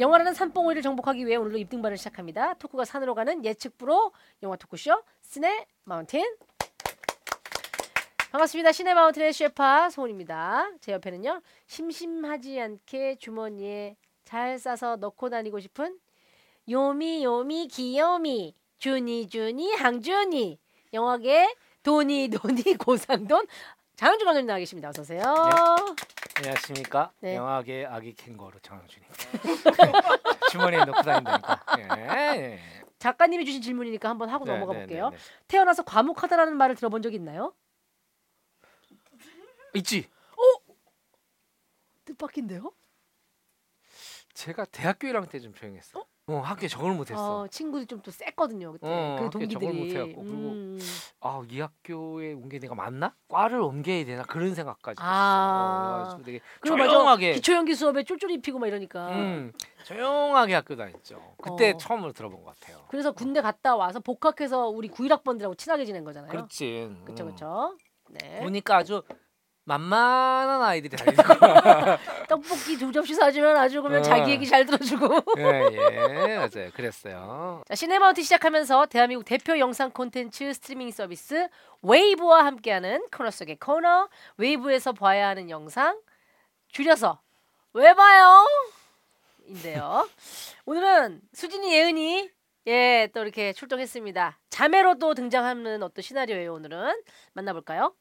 영화라는 산봉우리를 정복하기 위해 오늘도 입등반을 시작합니다. 토크가 산으로 가는 예측 프로 영화 토크쇼 시네 마운틴. 반갑습니다. 시네 마운틴의 셰파 소은입니다. 제 옆에는요. 심심하지 않게 주머니에 잘 싸서 넣고 다니고 싶은 요미 요미 귀요미 주니 주니 항주니 영화계 도니 도니 고상돈 장항준 감독님 나와 계십니다. 어서 오세요. 안녕하십니까 네. 영화계 아기 캥거루 장항준입니다. 주머니에 넣고 다닌다니까. 예. 작가님이 주신 질문이니까 한번 하고 네, 넘어가 네, 볼게요. 네, 네. 태어나서 과묵하다라는 말을 들어본 적 있나요? 있지. 뜻밖인데요? 제가 대학교 1학년 때 좀 조용했어. 어? 학교에 적응을 못했어. 어, 친구들이 좀또 셌거든요 그때. 어, 그 학교에 적응을 동기들이. 못해갖고. 그리고 음. 아, 이 학교에 온 게 내가 맞나? 과를 옮겨야 되나 그런 생각까지 했어. 아. 어, 그래가지고 되게 그리고 맞아 조용하게. 기초 연기 수업에 쫄쫄이 입고 막 이러니까. 음, 조용하게 학교 다녔죠. 그때 어. 처음으로 들어본 것 같아요. 그래서 군대 갔다 와서 복학해서 우리 91학번들하고 친하게 지낸 거잖아요. 그렇지. 그쵸 음. 그쵸. 네. 보니까 아주 만만한 아이들이 다니는 떡볶이 두 접시 사주면 아주 그러면 어. 자기 얘기 잘 들어주고. 예, 예, 맞아요. 그랬어요. 자, 시네마운틴 시작하면서 대한민국 대표 영상 콘텐츠 스트리밍 서비스 웨이브와 함께하는 코너 속의 코너 웨이브에서 봐야 하는 영상 줄여서 왜 봐요? 인데요. 오늘은 수진이 예은이 예, 또 이렇게 출동했습니다. 자매로 또 등장하는 어떤 시나리오예요, 오늘은. 만나볼까요?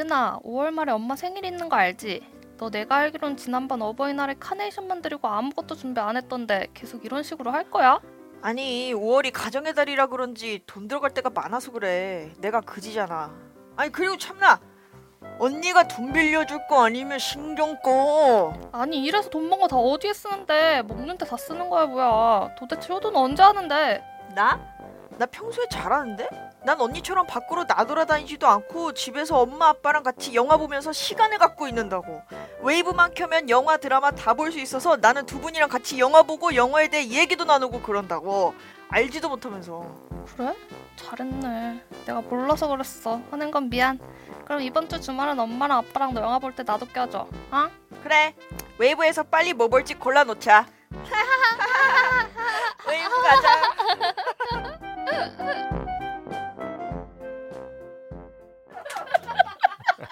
예은아, 5월 말에 엄마 생일 있는 거 알지? 너 내가 알기론 지난번 어버이날에 카네이션만 드리고 아무것도 준비 안 했던데 계속 이런 식으로 할 거야? 아니 5월이 가정의 달이라 그런지 돈 들어갈 때가 많아서 그래 내가 그지잖아 아니 그리고 참나 언니가 돈 빌려줄 거 아니면 신경 꺼 아니 이래서 돈 번 거 다 어디에 쓰는데 먹는 데 다 쓰는 거야 뭐야 도대체 효도는 언제 하는데 나? 나 평소에 잘하는데? 난 언니처럼 밖으로 나돌아다니지도 않고 집에서 엄마 아빠랑 같이 영화 보면서 시간을 갖고 있는다고. 웨이브만 켜면 영화 드라마 다 볼 수 있어서 나는 두 분이랑 같이 영화 보고 영화에 대해 얘기도 나누고 그런다고. 알지도 못하면서. 그래? 잘했네. 내가 몰라서 그랬어. 하는 건 미안. 그럼 이번 주 주말은 엄마랑 아빠랑 너 영화 볼 때 나도 껴줘. 어? 그래. 웨이브에서 빨리 뭐 볼지 골라놓자. 웨이브 가자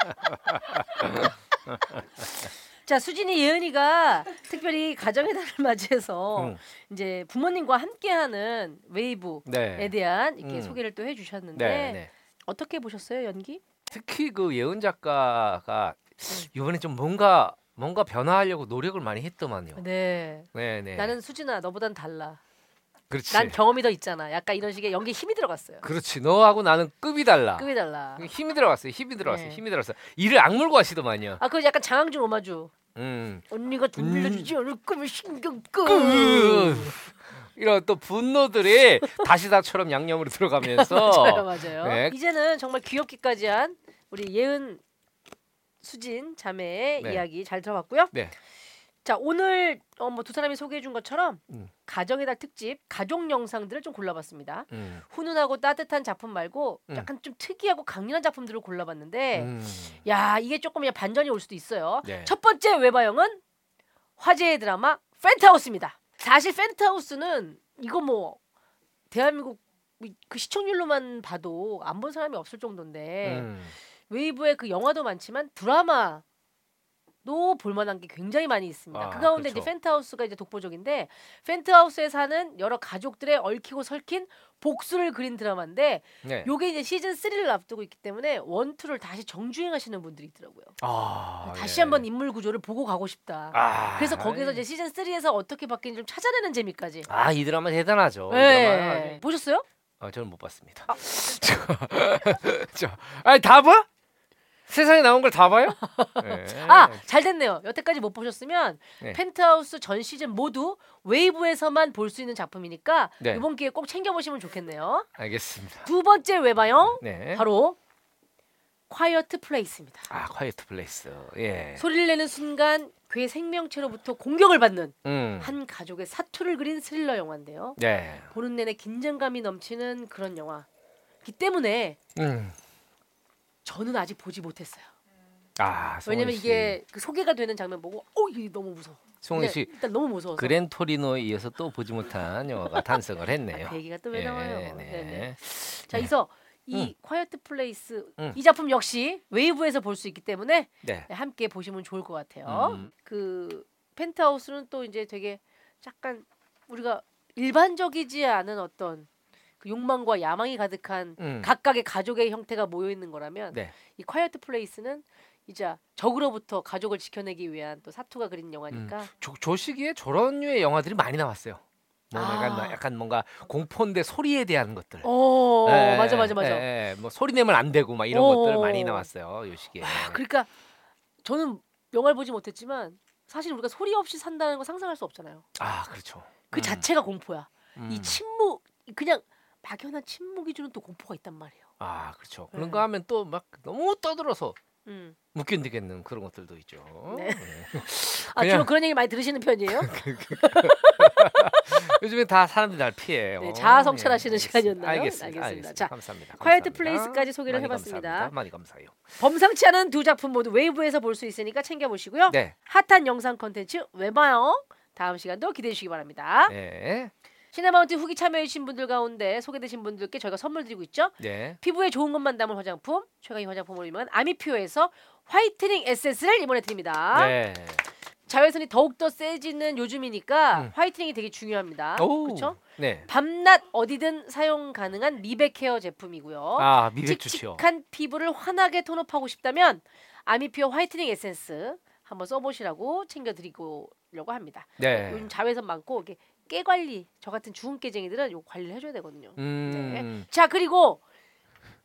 자, 수진이 예은이가 특별히 가정의 달을 맞이해서 음. 이제 부모님과 함께하는 웨이브에 네. 대한 이렇게 음. 소개를 또 해주셨는데 네, 네. 어떻게 보셨어요 연기? 특히 그 예은 작가가 음. 이번에 좀 뭔가 뭔가 변화하려고 노력을 많이 했더만요. 네. 네, 네. 나는 수진아 너보단 달라. 그렇지. 난 경험이 더 있잖아. 약간 이런 식의 연기 에 힘이 들어갔어요. 그렇지. 너하고 나는 급이 달라. 급이 달라. 힘이 들어갔어요. 힘이 들어갔어요. 네. 힘이 들어갔어. 이를 악물고 하시더만요. 아, 그거 약간 장항준 오마주. 음. 언니가 돈 음. 빌려주지 않을 거면 신경 꺼. 끄. 이런 또 분노들이 다시다처럼 양념으로 들어가면서 맞아요, 맞아요. 네. 이제는 정말 귀엽기까지 한 우리 예은, 수진 자매의 네. 이야기 잘 들어봤고요. 네. 자 오늘 어, 뭐 두 사람이 소개해준 것처럼 음. 가정의 달 특집 가족 영상들을 좀 골라봤습니다. 음. 훈훈하고 따뜻한 작품 말고 음. 약간 좀 특이하고 강렬한 작품들을 골라봤는데 음. 야 이게 조금 그냥 반전이 올 수도 있어요. 네. 첫 번째 외바영은 화제의 드라마 펜트하우스입니다. 사실 펜트하우스는 이거 뭐 대한민국 그 시청률로만 봐도 안 본 사람이 없을 정도인데 음. 웨이브에 그 영화도 많지만 드라마 도 볼만한 게 굉장히 많이 있습니다. 아, 그 가운데 그렇죠. 이제 펜트하우스가 이제 독보적인데 펜트하우스에 사는 여러 가족들의 얽히고 설킨 복수를 그린 드라마인데 네. 요게 이제 시즌 3를 앞두고 있기 때문에 one, two를 다시 정주행하시는 분들이 있더라고요. 아, 다시 예. 한번 인물 구조를 보고 가고 싶다. 아, 그래서 거기서 이제 시즌 3에서 어떻게 바뀌는지 좀 찾아내는 재미까지. 아, 이 드라마 대단하죠. 이 네. 드라마는 보셨어요? 아, 저는 못 봤습니다. 저, 저, 아니 다 봐? 세상에 나온 걸 다 봐요? 네. 아, 잘 됐네요. 여태까지 못 보셨으면 네. 펜트하우스 전 시즌 모두 웨이브에서만 볼 수 있는 작품이니까 네. 이번 기회에 꼭 챙겨 보시면 좋겠네요. 알겠습니다. 두 번째 웨봐영 네. 바로 콰이어트 플레이스입니다. 아, 콰이어트 플레이스. 예. 소리를 내는 순간 괴생명체로부터 공격을 받는 음. 한 가족의 사투를 그린 스릴러 영화인데요. 네. 보는 내내 긴장감이 넘치는 그런 영화이기 때문에 음. 저는 아직 보지 못했어요. 아, 왜냐면 씨. 이게 그 소개가 되는 장면 보고 어 이게 너무 무서워. 송은 씨 일단 너무 무서워서. 그랜토리노에 이어서 또 보지 못한 영화가 탄생을 했네요. 그 얘기가 또 왜 나와요? 네, 네, 네. 네. 자, 네. 이서 이 음. 콰이어트 플레이스 음. 이 작품 역시 웨이브에서 볼 수 있기 때문에 네. 네, 함께 보시면 좋을 것 같아요. 음. 그 펜트하우스는 또 이제 되게 약간 우리가 일반적이지 않은 어떤 그 욕망과 야망이 가득한 음. 각각의 가족의 형태가 모여 있는 거라면 네. 이 콰이어트 플레이스는 이제 적으로부터 가족을 지켜내기 위한 또 사투가 그린 영화니까 조, 조 시기에 저런 류의 영화들이 많이 나왔어요. 뭐 아. 약간, 약간 뭔가 공포인데 소리에 대한 것들. 어 예, 맞아 맞아 맞아. 예, 예. 뭐 소리 내면 안 되고 막 이런 어. 것들 많이 나왔어요. 요 시기에. 아, 그러니까 저는 영화를 보지 못했지만 사실 우리가 소리 없이 산다는 거 상상할 수 없잖아요. 아, 그렇죠. 그 음, 자체가 공포야. 음. 이 침묵 그냥 막연한 침묵이 주는 또 공포가 있단 말이에요. 아, 그렇죠. 네. 그런 거 하면 또 막 너무 떠들어서 음. 못 견디겠는 그런 것들도 있죠. 네. 네. 아 그냥- 주로 그런 얘기 많이 들으시는 편이에요? 요즘에 다 사람들이 날 피해요. 네, 자아 성찰하시는 예, 시간이었나요? 알겠습니다. 알겠습니다. 알겠습니다. 자, 감사합니다. 감사합니다. 플레이스까지 소개를 많이 해봤습니다. 감사합니다. 많이 감사해요. 범상치 않은 두 작품 모두 웨이브에서 볼 수 있으니까 챙겨보시고요. 네, 핫한 영상 컨텐츠 웨봐영. 다음 시간도 기대해 주시기 바랍니다. 네, 시네마운틴 후기 참여해주신 분들 가운데 소개되신 분들께 저희가 선물 드리고 있죠. 네. 피부에 좋은 것만 담은 화장품 최강의 화장품으로 유명한 아미퓨어에서 화이트닝 에센스를 이번에 드립니다. 네. 자외선이 더욱더 세지는 요즘이니까 음. 화이트닝이 되게 중요합니다. 오, 그렇죠? 네. 밤낮 어디든 사용 가능한 미백 케어 제품이고요. 아, 미백 좋죠. 칙칙한 피부를 환하게 tone up하고 싶다면 아미퓨어 화이트닝 에센스 한번 써보시라고 챙겨드리려고 합니다. 네. 요즘 자외선 많고 이게 깨 관리 저 같은 주근깨쟁이들은 요 관리를 해줘야 되거든요. 음, 자 그리고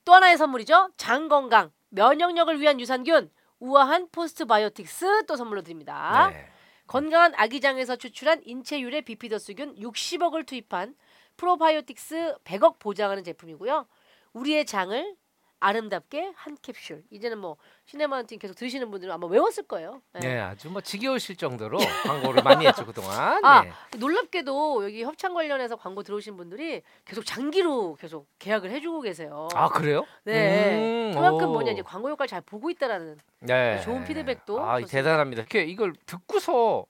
또 하나의 선물이죠. 장 건강 면역력을 위한 유산균 우아한 포스트바이오틱스 또 선물로 드립니다. 네. 건강한 아기장에서 추출한 인체 유래 비피더스균 60억을 투입한 프로바이오틱스 100억 보장하는 제품이고요. 우리의 장을 아름답게 한 캡슐. 이제는 뭐 시네마운틴 계속 들으시는 분들은 아마 외웠을 거예요. 네. 네, 아주 뭐 지겨우실 정도로 광고를 많이 했죠 그동안. 아 네. 놀랍게도 여기 협찬 관련해서 광고 들어오신 분들이 계속 장기로 계속 계약을 해주고 계세요. 아 그래요? 네. 음, 그만큼 오. 뭐냐 이제 광고 효과를 잘 보고 있다라는 네. 좋은 피드백도 아 좋습니다. 대단합니다. 이렇게 이걸 듣고서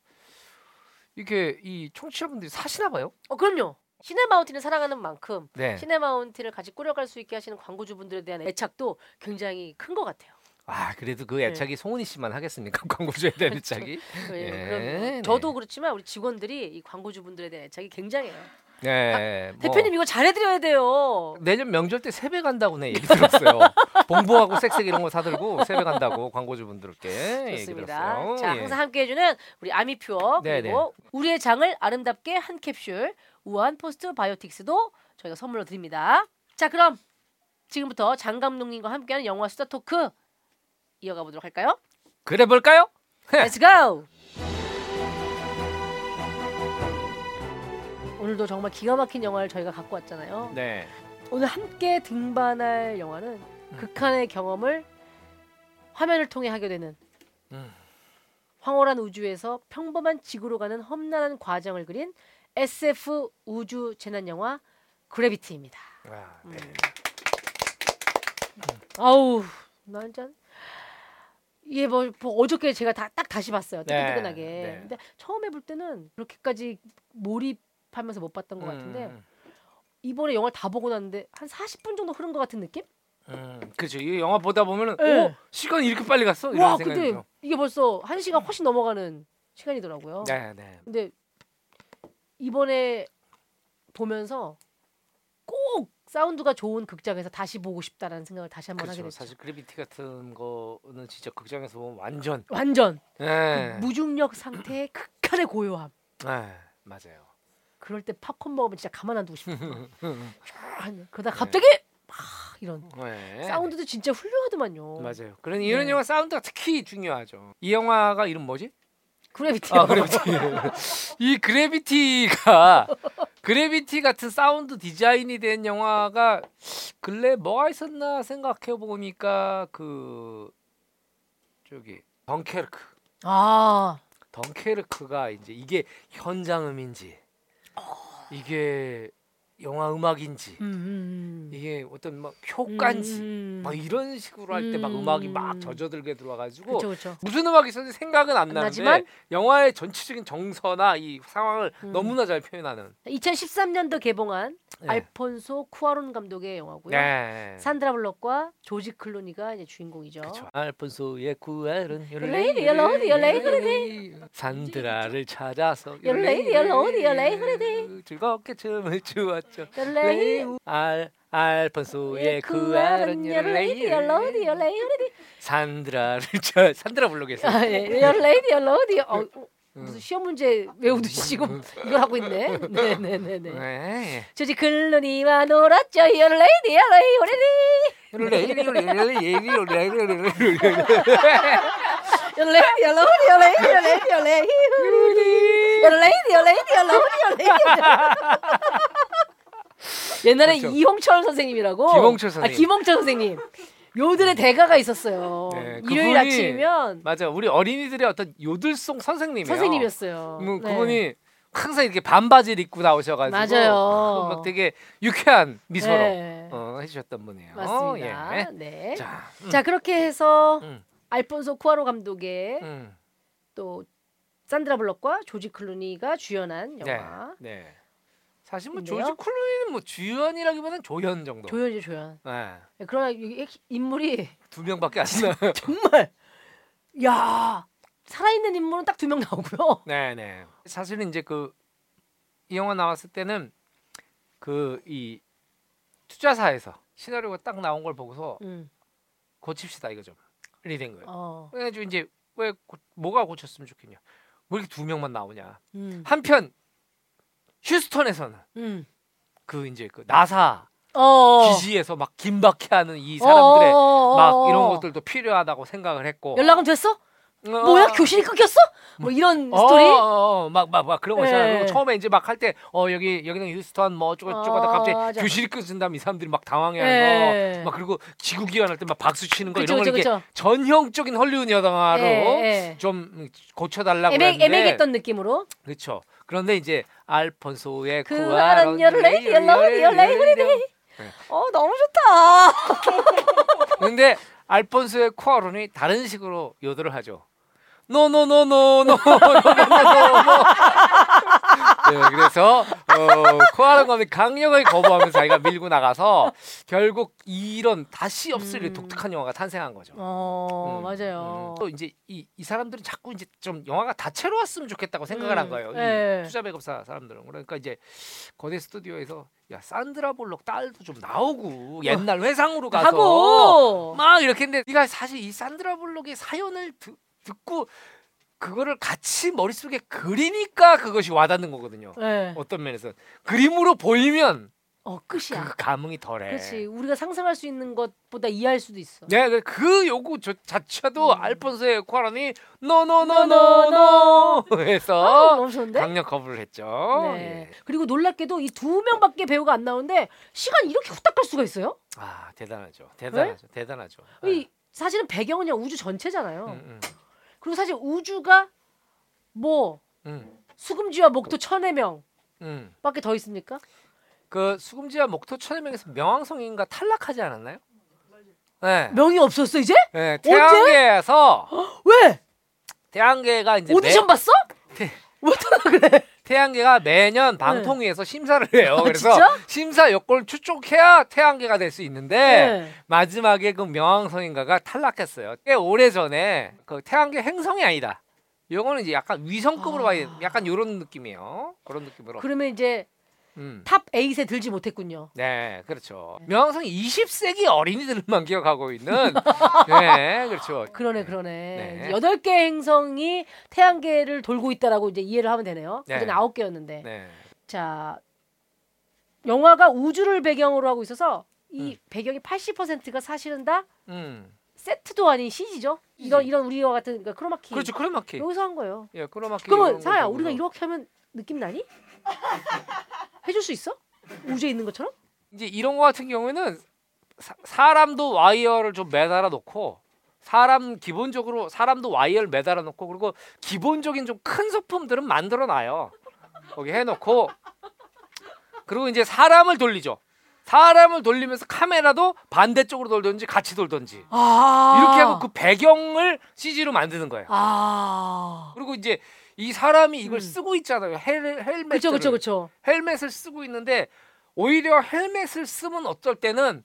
이게 이 청취자분들이 사시나 봐요. 어 그럼요. 시네마운틴을 사랑하는 만큼 네. 시네마운틴을 같이 꾸려갈 수 있게 하시는 광고주분들에 대한 애착도 굉장히 큰 것 같아요. 아 그래도 그 네. 애착이 송은이 씨만 하겠습니까? 광고주에 대한 그렇죠. 애착이. 예, 네. 저도 그렇지만 우리 직원들이 이 광고주분들에 대한 애착이 굉장해요. 네. 뭐 대표님 이거 잘해드려야 돼요. 내년 명절 때 세배 간다고 내 얘기 들었어요. 봉봉하고 쌕쌕 이런 거 사들고 세배 간다고 광고주분들께 얘기 좋습니다. 들었어요. 자 예. 항상 함께해주는 우리 아미퓨어 네, 그리고 우리의 장을 아름답게 한 캡슐 우아한 포스트바이오틱스도 저희가 선물로 드립니다. 자 그럼 지금부터 장 감독님과 함께하는 영화 수다 토크 이어가 보도록 할까요? 그래 볼까요? Let's go. 오늘도 정말 기가 막힌 영화를 저희가 갖고 왔잖아요. 네. 오늘 함께 등반할 영화는 극한의 경험을 화면을 통해 하게 되는 음. 황홀한 우주에서 평범한 지구로 가는 험난한 과정을 그린 SF 우주 재난 영화 그래비티입니다. 아, 네. 음. 아우 난짠 이게 뭐, 뭐 어저께 제가 다, 딱 다시 봤어요 네, 뜨끈뜨끈하게 네. 근데 처음에 볼 때는 그렇게까지 몰입하면서 못 봤던 것 같은데 음, 이번에 영화 다 보고 났는데 한 40분 정도 흐른 것 같은 느낌? 음, 그렇죠. 이 영화 보다 보면은 네. 오 시간이 이렇게 빨리 갔어 와 근데 들어. 이게 벌써 한 시간 훨씬 넘어가는 시간이더라고요 네, 네. 근데 이번에 보면서 꼭 사운드가 좋은 극장에서 다시 보고 싶다라는 생각을 다시 한번 하게 그렇죠. 됐죠 사실 그래비티 같은 거는 진짜 극장에서 보면 완전 완전 네. 그 무중력 상태의 극한의 고요함 네, 맞아요. 그럴 때 팝콘 먹으면 진짜 가만 안 두고 싶어. 쫙 그러다 네. 갑자기 막 이런 네. 사운드도 진짜 훌륭하더만요. 맞아요. 그런 이런 네. 영화 사운드가 특히 중요하죠. 이 영화가 이름 뭐지? 그래비티. 아 그래비티. 이 그래비티가 그래비티 같은 사운드 디자인이 된 영화가 근래 뭐가 있었나 생각해 보니까 그 저기 덩케르크. 아, 덩케르크가 이제 이게 현장음인지 이게 영화 음악인지 음, 음. 이게 어떤 막 효과인지 음, 막 이런 식으로 할 때 막 음. 음. 악이 막 젖어들게 들어와가지고 그렇죠, 그렇죠. 무슨 음악이 있었는지 생각은 안 나는데 나지만? 영화의 전체적인 정서나 이 상황을 음. 너무나 잘 표현하는 2013년도 개봉한 네. 알폰소 쿠아론 감독의 영화고요. 네. 산드라 블럭과 조지 클루니가 이제 주인공이죠. 그렇죠. 알폰소의 구엘은 alone, your lady 산드라를 찾아서 alone, your lady 즐겁게 춤을 추었 lady, 알 알폰소의 예, your lady alone, your lady. 산드라를 저 산드라 블록에서 아, 예. Lady alone. 어, 어, 무슨 시험 문제 외우듯이 지금 이걸 하고 있네. 네, 네, 네, 네. 네. 조지 클루니와 놀았죠. Your lady, your lady, your lady. Your lady, your lady alone, your lady. 옛날에 그렇죠. 이홍철 선생님이라고. 김홍철 아, 선생님. 김홍철 선생님. 요들의 대가가 있었어요. 네, 일요일 그분이 아침이면 맞아. 우리 어린이들의 어떤 요들송 선생님이에요. 선생님이었어요. 음, 네. 그분이 항상 이렇게 반바지를 입고 나오셔가지고 맞아요. 막 되게 유쾌한 미소로 네. 어, 해주셨던 분이에요. 맞습니다. 예. 네. 자, 자, 그렇게 해서 음, 알폰소 쿠아로 감독의 음, 또 산드라 블럭과 조지 클루니가 주연한 네, 영화 네. 사실 뭐. 조지 클루니는 뭐 주연이라기보다는 조연 정도. 조연이죠 조연. 네. 그러나 이 인물이 두 명밖에 안 나. 정말 야 살아있는 인물은 딱 두 명 나오고요. 네, 네. 사실은 이제 그 이 영화 나왔을 때는 그 이 투자사에서 시나리오가 딱 나온 걸 보고서 음. 고칩시다 이거 좀. 이렇게 된 거예요. 어. 그래가지고 이제 왜 고, 뭐가 고쳤으면 좋겠냐? 왜 이렇게 두 명만 나오냐? 음. 한편 휴스턴에서는 음. 그 이제 그 나사 어. 기지에서 막 긴박해하는 이 사람들의 어. 막 이런 것들도 필요하다고 생각을 했고 연락은 됐어? 어, 뭐야 교실이 끊겼어? 뭐 이런 스토리? 어막막 막 그런 거 있잖아. 네. 그리고 처음에 이제 막 할 때 어 여기 여기는 휴스턴 뭐 어쩌고 저쩌고 하다 어, 갑자기 맞아. 교실이 끊긴다면 이 사람들이 막 당황해하는 네. 거. 막 그리고 지구 기원할 때 막 박수 치는 거 그쵸, 이런 걸 그쵸, 이렇게 그쵸. 전형적인 헐리우드 영화로 예, 예. 좀 고쳐 달라고 애매, 했는데 애매했던 느낌으로 그렇죠. 그런데 이제 알폰소의 그 아론 열레이, 열레이, 열레이. 어 너무 좋다. 근데 알폰소의 쿠아론이 다른 식으로 요들을 하죠. 노노노노노노노노노. 네, 그래서 어, 쿠아론 감이 강력하게 거부하면서 자기가 밀고 나가서 결국 이런 다시 없을 음. 독특한 영화가 탄생한 거죠. 어 음, 맞아요. 음. 또 이제 이, 이 사람들은 자꾸 이제 좀 영화가 다채로웠으면 좋겠다고 생각을 한 음, 거예요. 예. 이 투자 배급사 사람들은 그러니까 이제 거대 스튜디오에서 야 산드라 볼록 딸도 좀 나오고 옛날 회상으로 가서 하고 막 이렇게 했는데 네가 사실 이 산드라 볼록의 사연을 듣, 듣고 그거를 같이 머릿속에 그리니까 그것이 와닿는 거거든요. 네. 어떤 면에서 그림으로 보이면 어 끝이야. 그 감흥이 덜해. 그렇지. 우리가 상상할 수 있는 것보다 이해할 수도 있어. 네, 그- 그 요구 저- 자체도 음. 알폰소의 쿠아론이 노노노노. 노노노노노 아, 해서 좋은데? 강력 거부를 했죠. 네. 예. 그리고 놀랍게도 이 두 명밖에 배우가 안 나오는데 시간이 이렇게 후딱 갈 수가 있어요? 아 대단하죠. 대단하죠. 대단하죠. 네. 이 사실은 배경은 그냥 우주 전체잖아요. 음, 음, 그리고 사실 우주가 뭐 음, 수금지와 목토 천의 명밖에 음. 더 있습니까? 그 수금지와 목토 천해명에서 명왕성인가 탈락하지 않았나요? 네. 명이 없었어 이제? 네, 태양계에서 왜? 태양계가 이제 오디션 봤어? 태- 왜 떠나 그래? 태양계가 매년 방통위에서 심사를 해요. 아, 그래서 진짜? 심사 요건을 추적해야 태양계가 될 수 있는데 네. 마지막에 그 명왕성인가가 탈락했어요. 꽤 오래 전에 그 태양계 행성이 아니다. 요거는 이제 약간 위성급으로 아. 봐야 약간 요런 느낌이에요. 그런 느낌으로. 그러면 이제 음. top 8에 들지 못했군요. 네, 그렇죠. 명왕성이 20세기 어린이들만 기억하고 있는 네, 그렇죠. 그러네 그러네. 네. 여덟 개 행성이 태양계를 돌고 있다라고 이제 이해를 하면 되네요. 네. 그전에 아홉 개였는데. 네. 자 영화가 우주를 배경으로 하고 있어서 이 음. 배경이 80%가 사실은 다 음. 세트도 아닌 CG죠. 이런 이런 우리와 같은 그러니까 크로마키 그렇죠. 크로마키. 여기서 한 거예요. 예, 크로마키. 그러면 사야 거 우리가. 이렇게 하면 느낌 나니? 해줄 수 있어? 우주에 있는 것처럼? 이제 이런 거 같은 경우에는 사, 사람도 와이어를 좀 매달아 놓고 사람 기본적으로 사람도 와이어를 매달아 놓고 그리고 기본적인 좀 큰 소품들은 만들어 놔요. 거기 해 놓고 그리고 이제 사람을 돌리죠. 사람을 돌리면서 카메라도 반대쪽으로 돌던지 같이 돌던지 아. 이렇게 하고 그 배경을 CG로 만드는 거예요. 아. 그리고 이제 이 사람이 이걸 음. 쓰고 있잖아요. 헬, 헬멧을 그쵸 그쵸 그쵸. 헬멧을 쓰고 있는데 오히려 헬멧을 쓰면 어떨 때는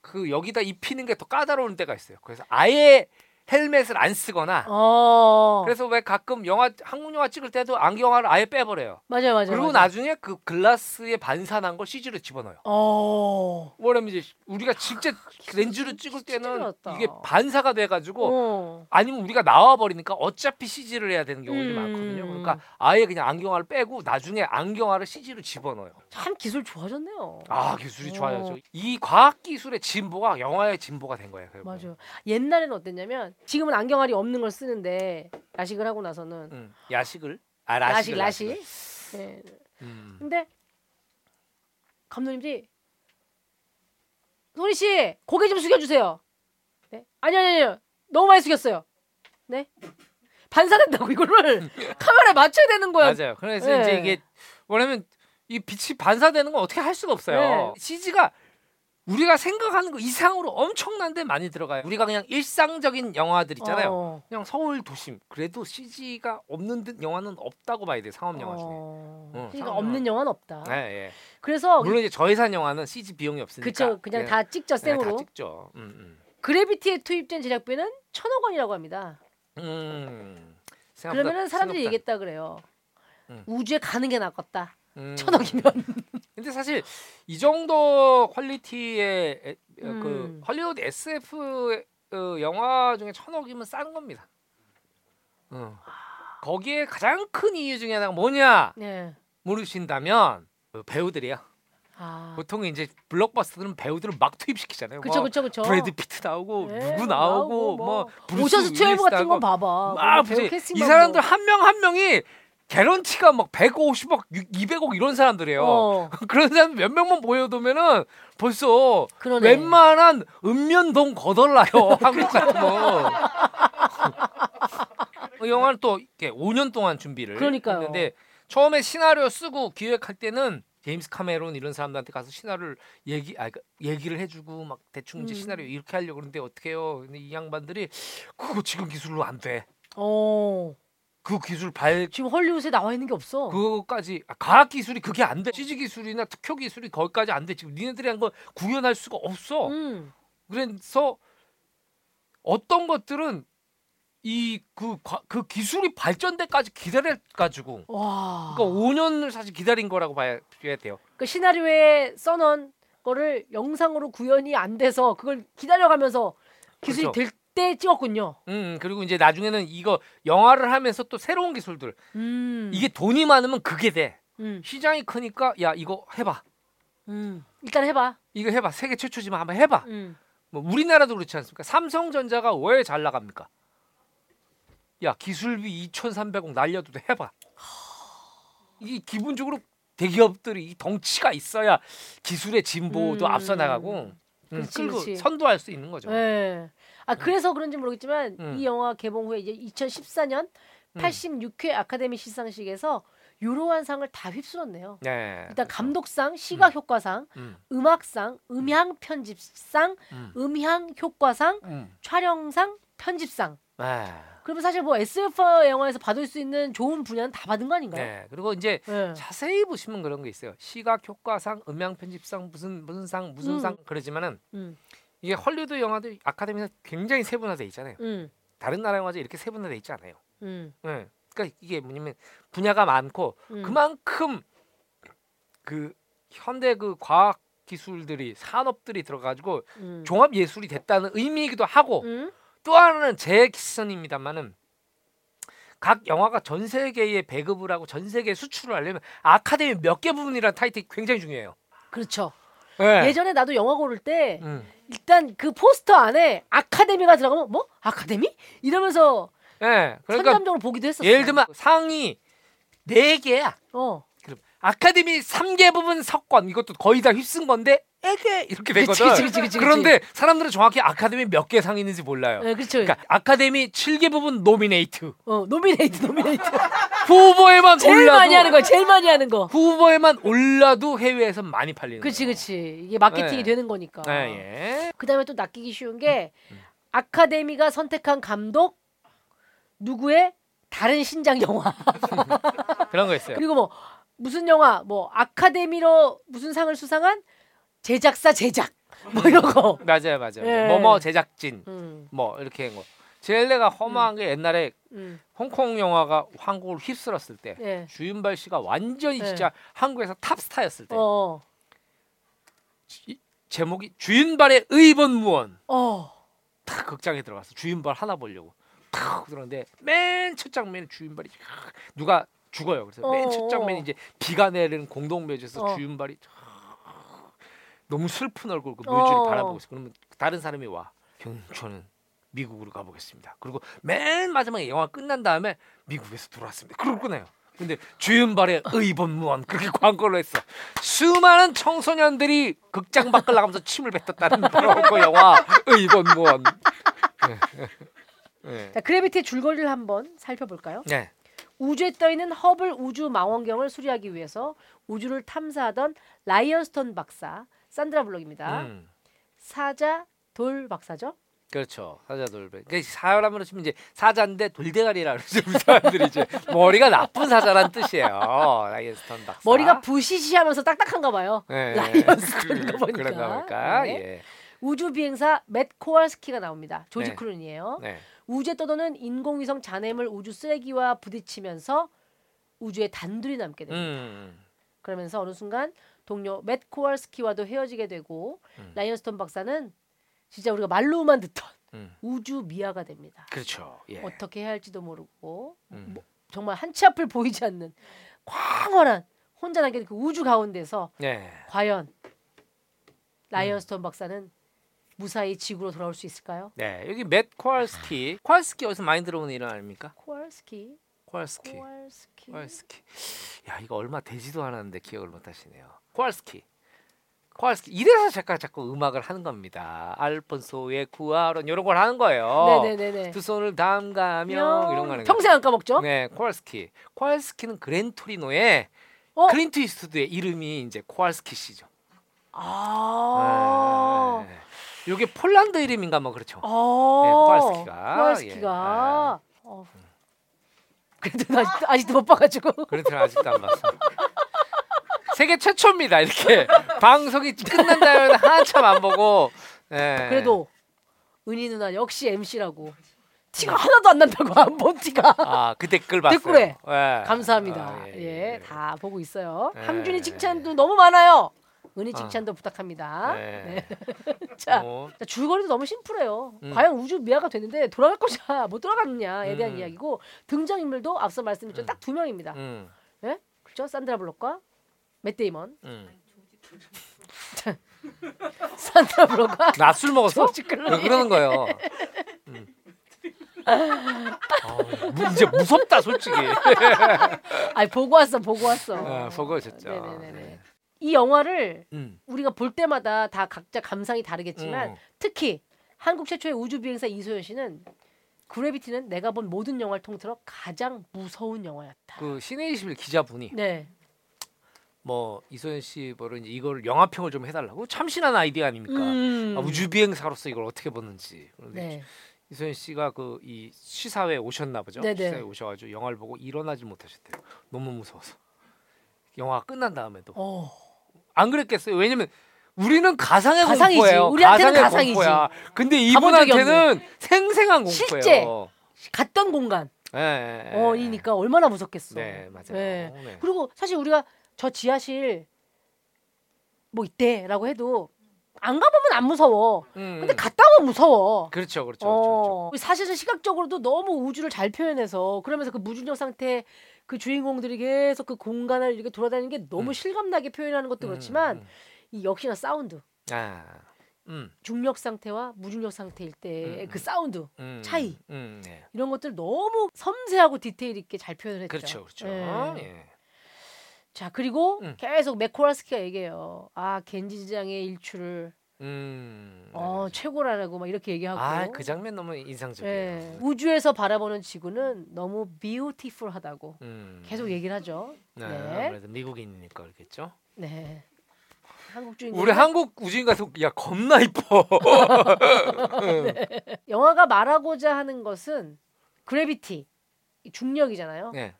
그 여기다 입히는 게 더 까다로운 때가 있어요. 그래서 아예 헬멧을 안 쓰거나 어. 그래서 왜 가끔 영화 한국 영화 찍을 때도 안경을 아예 빼버려요. 맞아요 맞아요. 그리고 맞아요. 나중에 그 글라스에 반사난 걸 CG로 집어넣어요. 어. 뭐냐면 이제 우리가 진짜 렌즈로 찍을 때는. 이게 반사가 돼가지고 어. 아니면 우리가 나와 버리니까 어차피 CG를 해야 되는 경우들이 음. 많거든요. 그러니까 아예 그냥 안경알을 빼고 나중에 안경알을 CG로 집어넣어요. 참 기술 좋아졌네요. 아 기술이 어. 좋아졌죠. 이 과학 기술의 진보가 영화의 진보가 된 거예요. 결국은. 맞아요. 옛날에는 어땠냐면 지금은 안경알이 없는 걸 쓰는데 라식을 하고 나서는 음, 야식을 아 라식 라식 라식. 네. 음. 근데 감독님들이 소리 씨 고개 좀 숙여주세요. 네? 아니 아니 아니요 너무 많이 숙였어요. 네? 반사된다고 이거를 카메라에 맞춰야 되는 거야. 맞아요. 그래서 네. 이제 이게 뭐냐면 이 빛이 반사되는 건 어떻게 할 수가 없어요. 네. CG가 우리가 생각하는 거 이상으로 엄청난데 많이 들어가요. 우리가 그냥 일상적인 영화들 있잖아요. 어. 그냥 서울 도심 그래도 CG가 없는 듯 영화는 없다고 봐야 돼 상업 영화 중에. 어. 어, 그러니까 상업 없는 영화는 없다. 예, 예. 그래서 물론 이제 저예산 영화는 CG 비용이 없으니까. 그쵸 그냥 다 찍죠 그냥 생으로. 다 찍죠. 음, 그래비티에 투입된 제작비는 천억 원이라고 합니다. 음. 음. 생각보다- 그러면은 사람들이 생각보다- 얘기했다 그래요. 음. 우주에 가는 게 낫겠다. 음. 천억이면. 근데 사실 이 정도 퀄리티의 에- 그 음. 헐리우드 SF 어, 영화 중에 천억이면 싼 겁니다. 어. 거기에 가장 큰 이유 중에 하나가 뭐냐 네. 모르신다면 그 배우들이야. 아. 보통 이제 블록버스터들은 배우들을 막 투입시키잖아요. 그쵸 뭐 그쵸 그쵸. 브래드 피트 나오고 네, 누구 나오고 뭐, 뭐 브루스 윌리스 같은 건 나오고 봐봐. 배우 이 사람들 뭐. 한명한 명이 개런티가 막 150억, 200억 이런 사람들이에요. 어, 그런 사람 몇 명만 모여두면은 벌써 그러네. 웬만한 읍면동 거덜나요 한국 같으면. 그 영화는 또 이렇게 5년 동안 준비를 그러니까요. 했는데 처음에 시나리오 쓰고 기획할 때는 제임스 카메론 이런 사람들한테 가서 시나리오를 얘기 아 그러니까 얘기를 해주고 막 대충 이제 음. 시나리오 이렇게 하려고 그러는데 어떻게 해요? 근데 이 양반들이 그거 지금 기술로 안 돼. 어. 그 기술 발 지금 헐리우드에 나와 있는 게 없어. 그거까지 아, 과학 기술이 그게 안 돼. CG 기술이나 특효 기술이 거기까지 안 돼. 지금 니네들이 한거 구현할 수가 없어. 음. 그래서 어떤 것들은 이그그 기술이 발전돼까지 기다려 가지고 와. 그러니까 5년을 사실 기다린 거라고 봐야 봐야 돼요. 그 시나리오에 써놓은 거를 영상으로 구현이 안 돼서 그걸 기다려가면서 기술이 그렇죠. 될 때 찍었군요. 음 그리고 이제 나중에는 이거 영화를 하면서 또 새로운 기술들 음. 이게 돈이 많으면 그게 돼. 음. 시장이 크니까 야 이거 해봐. 음. 일단 해봐. 이거 해봐. 세계 최초지만 한번 해봐. 음. 뭐 우리나라도 그렇지 않습니까? 삼성전자가 왜 잘 나갑니까? 야 기술비 2,300억 날려도 돼 해봐. 이게 기본적으로 대기업들이 이 덩치가 있어야 기술의 진보도 음. 앞서 나가고 음, 그렇지, 끌고 그렇지. 선도할 수 있는 거죠. 네. 아 그래서 그런지 모르겠지만 음. 이 영화 개봉 후에 이제 2014년 음. 86회 아카데미 시상식에서 유로한 상을 다 휩쓸었네요. 네. 일단 감독상, 시각 효과상, 음, 음악상, 음향 편집상, 음, 음향 효과상, 음. 촬영상, 편집상. 네. 그러면 사실 뭐 SF 영화에서 받을 수 있는 좋은 분야는 다 받은 거 아닌가요? 네. 그리고 이제 네. 자세히 보시면 그런 게 있어요. 시각 효과상, 음향 편집상 무슨 무슨 상 무슨 음. 상 그러지만은 음, 이게 헐리우드 영화들 아카데미에서 굉장히 세분화돼 있잖아요. 음, 다른 나라 영화제 이렇게 세분화돼 있지 않아요. 음, 네. 그러니까 이게 뭐냐면 분야가 많고 음. 그만큼 그 현대 그 과학 기술들이 산업들이 들어가지고 음. 종합 예술이 됐다는 의미이기도 하고 음? 또 하나는 제 시선입니다만은 각 영화가 전 세계에 배급을 하고 전 세계에 수출을 하려면 아카데미 몇 개 부분이라는 타이틀이 굉장히 중요해요. 그렇죠. 네. 예전에 나도 영화 고를 때 음. 일단 그 포스터 안에 아카데미가 들어가면 뭐 아카데미 이러면서 네. 그러니까 선점적으로 보기도 했었어. 예를 들면 상이 네 개야. 어, 그럼 아카데미 3개 부분 석권 이것도 거의 다 휩쓴 건데 에게 이렇게 되거든. 그치, 그치, 그치, 그런데 사람들은 정확히 아카데미 몇 개 상이 있는지 몰라요. 네, 그렇죠. 그러니까 아카데미 7개 부분 노미네이트. 어, 노미네이트, 노미네이트. 후보에만 제일 올라도 많이 하는 거야. 제일 많이 하는 거. 후보에만 올라도 해외에서 많이 팔리는 그치, 거예요. 그치. 이게 마케팅이 네. 되는 거니까. 네, 예. 그다음에 또 낚이기 쉬운 게 음. 아카데미가 선택한 감독 누구의 다른 신작 영화 그런 거 있어요. 그리고 뭐 무슨 영화 뭐 아카데미로 무슨 상을 수상한 제작사 제작 뭐 이런 거. 맞아요, 맞아요. 예. 뭐뭐 제작진 음, 뭐 이렇게 한 거. 제일 내가 허무한 게 옛날에 음, 홍콩 영화가 한국을 휩쓸었을 때 예. 주윤발 씨가 완전히 네. 진짜 한국에서 탑스타였을 때 어, 이- 제목이 주윤발의 의본무원 어, 탁 극장에 들어갔어 주윤발 하나 보려고 탁 들었는데 맨 첫 장면에 주윤발이 탁 누가 죽어요 그래서 맨첫 어, 장면이 어. 이제 비가 내리는 공동묘지에서 어. 주윤발이 탁 너무 슬픈 얼굴 그 묘지를 어. 바라보고 있어 그러면 다른 사람이 와 형, 저는 미국으로 가보겠습니다 그리고 맨 마지막에 영화 끝난 다음에 미국에서 돌아왔습니다 그러고 끝나요 근데 주윤발의 의본무원 그렇게 광고를 했어 수많은 청소년들이 극장 밖을 나가면서 침을 뱉었다는 그 영화 의본무원 네. 자 그래비티의 줄거리를 한번 살펴볼까요? 네. 우주에 떠 있는 허블 우주 망원경을 수리하기 위해서 우주를 탐사하던 라이언스톤 박사 산드라 블록입니다. 음, 사자 돌 박사죠? 그렇죠. 사자 돌배. 그러니까 사람으로 치면 이제 사자인데 돌대가리라 그러죠. 우리 사람들이 이제 머리가 나쁜 사자란 뜻이에요. 라이언스톤 박사. 머리가 부시시하면서 딱딱한가 봐요. 네. 라이언스톤인가 그- 보니까. 그런가 보니까. 네. 예. 우주 비행사 맷 코알스키가 나옵니다. 조지 네. 클루니예요. 네. 우주에 떠도는 인공위성 잔해물 우주 쓰레기와 부딪히면서 우주에 단둘이 남게 됩니다. 음. 그러면서 어느 순간 동료 맷 코알스키와도 헤어지게 되고 음. 라이언스톤 박사는 진짜 우리가 말로만 듣던 음. 우주 미아가 됩니다. 그렇죠. 예. 어떻게 해야 할지도 모르고 음. 뭐, 정말 한치 앞을 보이지 않는 광활한 혼자 남겨진 그 우주 가운데서 네. 과연 라이언스톤 박사는 무사히 지구로 돌아올 수 있을까요? 네. 여기 맷 코알스키. 코알스키 어디서 많이 들어보는 이름 아닙니까? 코알스키, 코알스키. 코알스키. 코알스키. 야, 이거 얼마 되지도 않았는데 기억을 못 하시네요. 코알스키. 코알스키. 이래서 제가 자꾸 음악을 하는 겁니다. 알폰소의 쿠아론 이런 걸 하는 거예요. 네네네네. 두 손을 담가며 이런 거 하는 평생 안 까먹죠? 네, 코알스키. 코알스키는 그랜 토리노의 어? 클린트 이스트우드의 이름이 이제 코알스키 씨죠. 아. 네. 요게 폴란드 이름인가 뭐 그렇죠. 아. 코알스키가. 코알스키가. 어. 그래도 나 아직도, 아직도 못 봐가지고. 그랜트는 아직도 안 봤어. 세계 최초입니다. 이렇게 방송이 끝난 다음에 한참 안 보고. 네. 그래도 은희 누나 역시 MC라고 티가 하나도 안 난다고 안 본 티가. 아, 그 댓글 봤어요. 댓글에. 예. 감사합니다. 아, 예, 다 보고 있어요. 예. 함준이 칭찬도 너무 많아요. 은희 아. 칭찬도 부탁합니다. 네. 자, 뭐, 자, 줄거리도 너무 심플해요. 음. 과연 우주 미아가 됐는데 돌아갈 것이냐 못 돌아갔느냐에 대한 음. 이야기고 등장 인물도 앞서 말씀드렸죠 음. 딱두 명입니다. 음, 그렇죠? 산드라 블록과 맷 데이먼. 음. 산드라 블록과 나 술 먹었어? 왜 그러는 거예요? 음. 아, 무- 이제 무섭다 솔직히. 아니 보고 왔어, 보고 왔어. 아, 보고 오셨죠. 네네네네. 네. 이 영화를 음. 우리가 볼 때마다 다 각자 감상이 다르겠지만 음. 특히 한국 최초의 우주 비행사 이소연 씨는 그래비티는 내가 본 모든 영화를 통틀어 가장 무서운 영화였다. 그 신의 21 기자분이 네. 뭐 이소연 씨 뭐를 이제 이걸 영화평을 좀 해달라고 참신한 아이디어 아닙니까? 음. 아, 우주 비행사로서 이걸 어떻게 보는지. 네. 이소연 씨가 그 이 시사회 오셨나 보죠. 네네. 시사회 오셔가지고 영화를 보고 일어나지 못하셨대요. 너무 무서워서. 영화 가 끝난 다음에도 어. 안 그랬겠어요. 왜냐면 우리는 가상의 가상이지. 공포예요. 우리한테는 가상의 가상이지. 공포야. 근데 이분한테는 생생한 공포예요. 실제. 갔던 공간. 예, 예, 예. 어이니까 얼마나 무섭겠어. 네 맞아요. 네. 네. 그리고 사실 우리가 저 지하실 뭐 있대라고 해도 안 가보면 안 무서워. 음, 근데 음. 갔다 오면 무서워. 그렇죠, 그렇죠, 그렇죠. 어, 사실은 시각적으로도 너무 우주를 잘 표현해서 그러면서 그 무중력 상태 그 주인공들이 계속 그 공간을 이렇게 돌아다니는 게 너무 음. 실감나게 표현하는 것도 그렇지만 음, 이 역시나 사운드 음. 아, 음, 중력 상태와 무중력 상태일 때의 음, 그 음. 사운드 음, 차이. 음, 네. 이런 것들 너무 섬세하고 디테일 있게 잘 표현을 했죠. 그렇죠, 그렇죠. 예. 예. 자 그리고 음. 계속 맷 코알스키가 얘기해요. 아 갠지스강의 일출을 음. 어 최고라고 막 이렇게 얘기하고. 아 그 장면 너무 인상적이에요. 예, 우주에서 바라보는 지구는 너무 비우티풀하다고 음. 계속 얘기를 하죠. 네. 네. 아무래도 미국인이니까 그렇겠죠. 네. 한국 주인 우리 한국 우주인 가서 야 겁나 이뻐. 영화가 말하고자 하는 것은 그래비티 이 중력이잖아요. 네.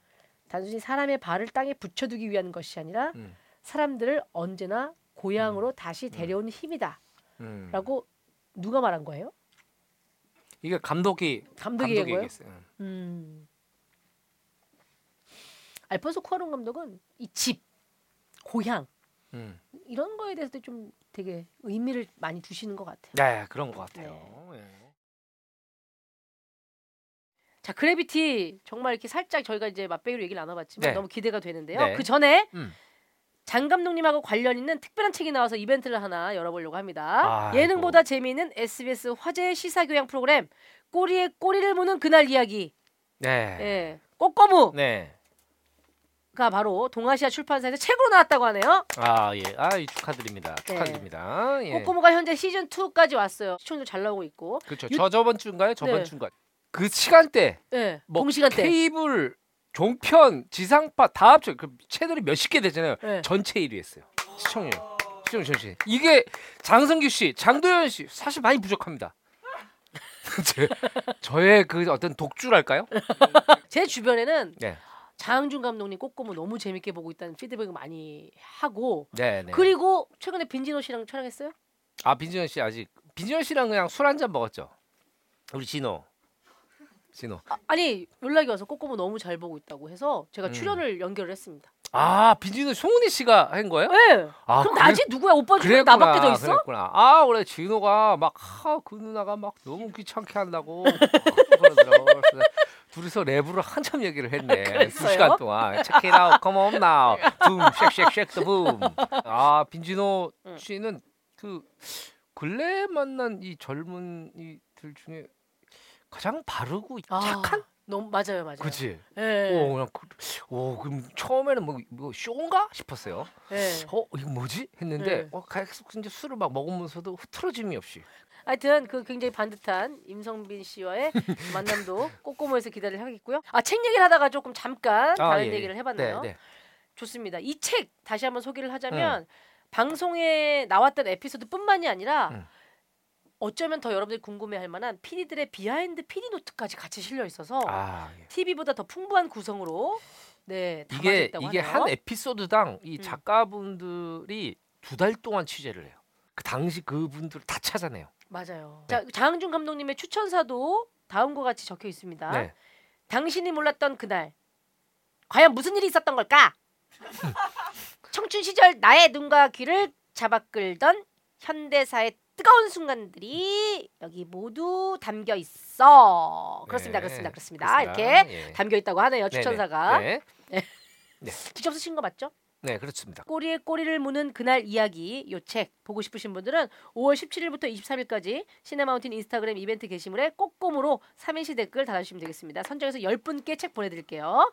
단순히 사람의 발을 땅에 붙여두기 위한 것이 아니라 음. 사람들을 언제나 고향으로 다시 데려오는 힘이다라고 음. 누가 말한 거예요? 이게 감독이 감독이? 얘기했어요. 음. 알폰소 쿠아론 감독은 이 집, 고향 음. 이런 거에 대해서도 좀 되게 의미를 많이 두시는 것 같아요. 네 그런 것 같아요. 예. 자 그래비티 정말 이렇게 살짝 저희가 이제 맛배기로 얘기를 나눠봤지만 네. 너무 기대가 되는데요. 네. 그 전에 음. 장 감독님하고 관련 있는 특별한 책이 나와서 이벤트를 하나 열어보려고 합니다. 아이고. 예능보다 재미있는 SBS 화제 시사 교양 프로그램 꼬리에 꼬리를 무는 그날 이야기. 네. 예, 꼬꼬무가 네. 바로 동아시아 출판사에서 책으로 나왔다고 하네요. 아 예. 아이 축하드립니다. 네. 축하드립니다. 예. 꼬꼬무가 현재 시즌 2까지 왔어요. 시청률 잘 나오고 있고. 그렇죠. 유- 저 저번 주인가요? 저번 네. 주인가? 그 시간대 예, 뭐 동시간대. 케이블, 종편, 지상파 다 합쳐 그 채널이 몇십 개 되잖아요. 예. 전체 1위 했어요. 시청률. 시청률 전체. 이게 장성규 씨, 장도연 씨 사실 많이 부족합니다. 제, 저의 그 어떤 독주랄까요? 제 주변에는 네. 장항준 감독님 꼬꼬무 너무 재밌게 보고 있다는 피드백을 많이 하고 네, 네. 그리고 최근에 빈지노 씨랑 촬영했어요? 아 빈지현 씨 아직 빈지현 씨랑 그냥 술 한 잔 먹었죠. 우리 진호. 진호. 아 니 연락이 와서 꼬꼬무 너무 잘 보고 있다고 해서 제가 음. 출연을 연결을 했습니다. 아 빈지현 송은이 씨가 한 거예요? 네. 아, 그럼 그래- 나지 누구야 오빠 중에 나밖에 더 있어? 그랬구나. 아 원래 진호가 막그 누나가 막 너무 귀찮게 한다고 그러더라고. 둘이서 랩으로 한참 얘기를 했네. 두 그랬어요? 시간 동안. Check it out, come on now. Boom, shake, shake, shake the boom. 아 빈진호 응. 씨는 그 근래 만난 이 젊은 이들 중에 가장 바르고 아, 착한. 너무 맞아요, 맞아요. 그치. 예. 오 그냥 그, 오 그럼 처음에는 뭐, 뭐 쇼인가 싶었어요. 예. 어 이거 뭐지 했는데 네. 어, 계속 이제 술을 막 먹으면서도 흐트러짐이 없이 하여튼 그 굉장히 반듯한 임성빈 씨와의 만남도 꼬꼬무에서 기대를 하겠고요. 아 책 얘기를 하다가 조금 잠깐 아, 다른 예, 얘기를 해봤네요. 네, 네. 좋습니다. 이 책 다시 한번 소개를 하자면 방송에 나왔던 에피소드뿐만이 아니라 음. 어쩌면 더 여러분들이 궁금해할 만한 PD들의 비하인드 PD 노트까지 같이 실려 있어서 아 예. TV보다 더 풍부한 구성으로 네 이게 담아졌다고 이게 하네요. 한 에피소드당 이 음. 작가분들이 두 달 동안 취재를 해요. 그 당시 그분들을 다 찾아내요. 맞아요. 네. 자 장항준 감독님의 추천사도 다음과 같이 적혀 있습니다. 네. 당신이 몰랐던 그날 과연 무슨 일이 있었던 걸까? 청춘 시절 나의 눈과 귀를 잡아 끌던 현대사의 뜨거운 순간들이 여기 모두 담겨 있어. 그렇습니다, 네, 그렇습니다, 그렇습니다. 그렇습니다. 이렇게 예. 담겨 있다고 하네요. 네네. 추천사가 네. 직접 쓰신 거 맞죠? 네, 그렇습니다. 꼬리에 꼬리를 무는 그날 이야기 요 책 보고 싶으신 분들은 5월 17일부터 23일까지 시네마운틴 인스타그램 이벤트 게시물에 꼭꼼으로 3인시 댓글 달아주시면 되겠습니다. 선정해서 10분께 책 보내드릴게요.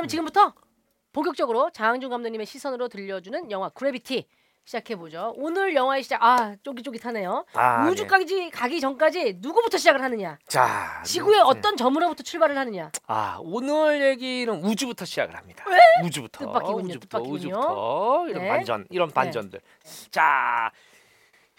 그럼 지금부터 본격적으로 장항준 감독님의 시선으로 들려주는 영화 그래비티 시작해 보죠. 오늘 영화의 시작 아 쫄깃쫄깃하네요. 아, 네. 우주까지 가기 전까지 누구부터 시작을 하느냐? 자, 지구의 네. 어떤 점으로부터 출발을 하느냐? 아 오늘 얘기는 우주부터 시작을 합니다. 우주부터, 뜻밖이군요, 우주부터, 뜻밖이군요. 우주부터 이런 네. 반전, 이런 반전들. 자,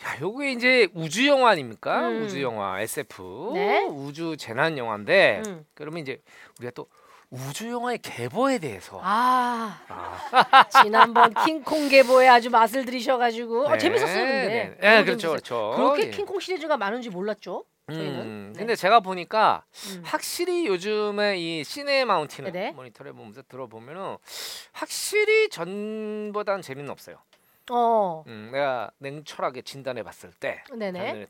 야, 요게 이제 우주 영화 아닙니까? 음. 우주 영화 SF, 네. 우주 재난 영화인데 음. 그러면 이제 우리가 또 우주 영화의 계보에 대해서 아 아, 지난번 킹콩 개보에 아주 맛을 들이셔가지고 어, 네, 재밌었어요 근데. 네, 너무 네, 그렇죠, 재밌었어요. 그렇죠. 그렇게 예. 킹콩 시리즈가 많은지 몰랐죠. 저희는. 음, 네. 근데 제가 보니까 음. 확실히 요즘에 이 시네 마운틴 네네. 모니터를 보면서 들어보면은 확실히 전보다는 재미는 없어요. 어. 음, 내가 냉철하게 진단해 봤을 때 네네. 저는